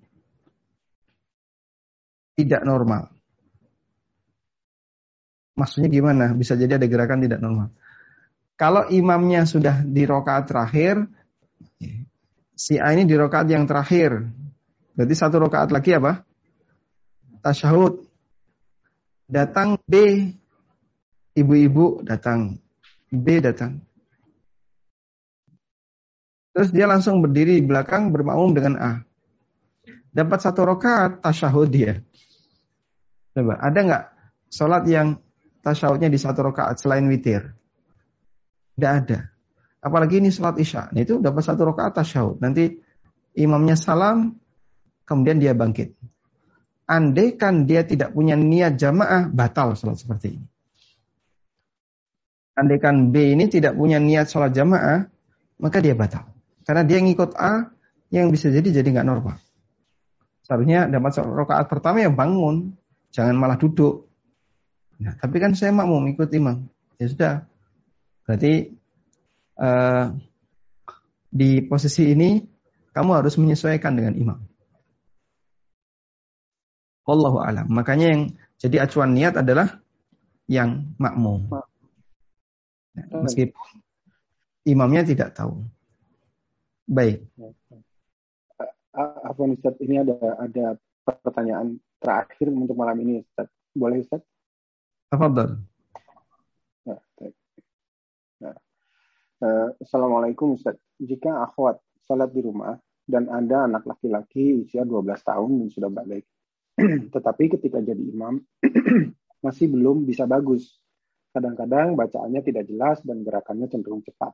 tidak normal. Maksudnya gimana? Bisa jadi ada gerakan tidak normal. Kalau imamnya sudah di rokaat terakhir, si A ini di rokaat yang terakhir. Berarti satu rokaat lagi apa? Tasyahud. Datang B. Ibu-ibu datang. B datang. Terus dia langsung berdiri di belakang bermakmum dengan A. Dapat satu rokaat tasyahud dia. Coba, ada nggak sholat yang tasyahudnya di satu rakaat selain witir? Tidak ada. Apalagi ini sholat isya. Nah, itu dapat satu rakaat tasyahud. Nanti imamnya salam, kemudian dia bangkit. Andai kan dia tidak punya niat jamaah, batal sholat seperti ini. Andai kan B ini tidak punya niat sholat jamaah, maka dia batal. Karena dia ngikut A, yang bisa jadi jadi nggak normal. Seharusnya dapat rakaat pertama yang bangun, Jangan malah duduk. Nah, tapi kan saya mau ikut imam. Ya sudah. Berarti uh, di posisi ini kamu harus menyesuaikan dengan imam. Allahu alam. Makanya yang jadi acuan niat adalah yang makmum. Nah, meskipun imamnya tidak tahu. Baik. Apa Ustaz ini ada ada pertanyaan terakhir untuk malam ini Ustaz. Boleh Ustaz? Tafadhal. Nah, nah. Uh, Assalamualaikum Ustaz. Jika akhwat salat di rumah dan ada anak laki-laki usia 12 tahun dan sudah balik. Tetapi ketika jadi imam masih belum bisa bagus. Kadang-kadang bacaannya tidak jelas dan gerakannya cenderung cepat.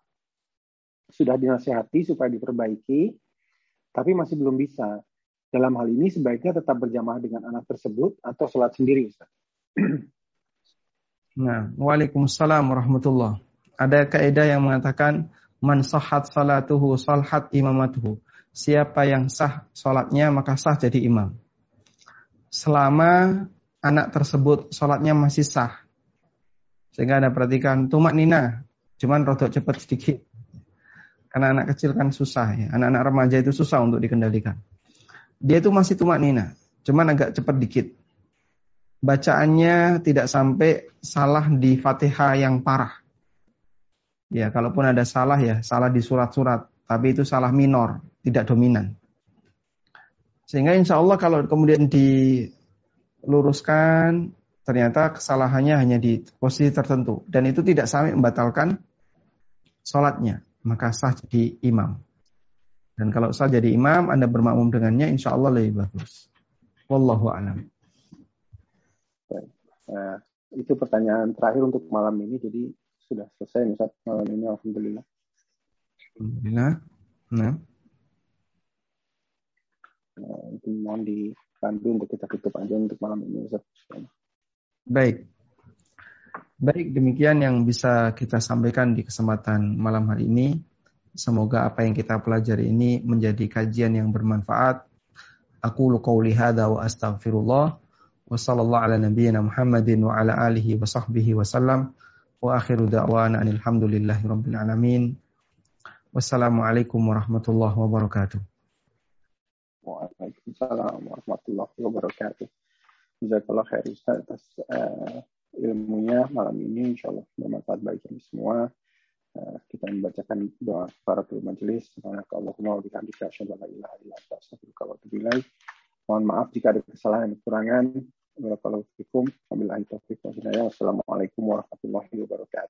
Sudah dinasihati supaya diperbaiki, tapi masih belum bisa. Dalam hal ini sebaiknya tetap berjamaah dengan anak tersebut atau sholat sendiri Ustaz. Nah, Waalaikumsalam warahmatullah. Ada kaidah yang mengatakan man sahhat salatuhu salhat imamatuhu. Siapa yang sah salatnya maka sah jadi imam. Selama anak tersebut salatnya masih sah. Sehingga ada perhatikan tumak nina, cuman rodok cepat sedikit. Karena anak kecil kan susah ya. Anak-anak remaja itu susah untuk dikendalikan. Dia itu masih tumak nina, cuman agak cepat dikit bacaannya tidak sampai salah di Fatihah yang parah. Ya, kalaupun ada salah ya, salah di surat-surat, tapi itu salah minor, tidak dominan. Sehingga insya Allah kalau kemudian diluruskan, ternyata kesalahannya hanya di posisi tertentu. Dan itu tidak sampai membatalkan sholatnya. Maka sah jadi imam. Dan kalau sah jadi imam, Anda bermakmum dengannya, insya Allah lebih bagus. Wallahu a'lam. Nah, itu pertanyaan terakhir untuk malam ini. Jadi sudah selesai nih malam ini. Alhamdulillah. Alhamdulillah. Nah. Itu mohon dibantu untuk kita tutup aja untuk malam ini. Baik. Baik, demikian yang bisa kita sampaikan di kesempatan malam hari ini. Semoga apa yang kita pelajari ini menjadi kajian yang bermanfaat. Aku qauli hadza wa astaghfirullah wa sallallahu ala nabiyyina Muhammadin wa ala alihi wa sahbihi wa sallam wa akhiru da'wana alhamdulillahi rabbil alamin wassalamualaikum warahmatullahi wabarakatuh Waalaikumsalam warahmatullahi wabarakatuh. Jazakallah khair Ustaz atas uh, ilmunya. Malam ini insyaallah bermanfaat bagi kami semua. Uh, kita membacakan doa para majelis subhanakallahumma wa bihamdika asyhadu an la ilaha illa anta astaghfiruka wa atubu mohon maaf jika ada kesalahan dan kekurangan. Wassalamualaikum warahmatullahi wabarakatuh.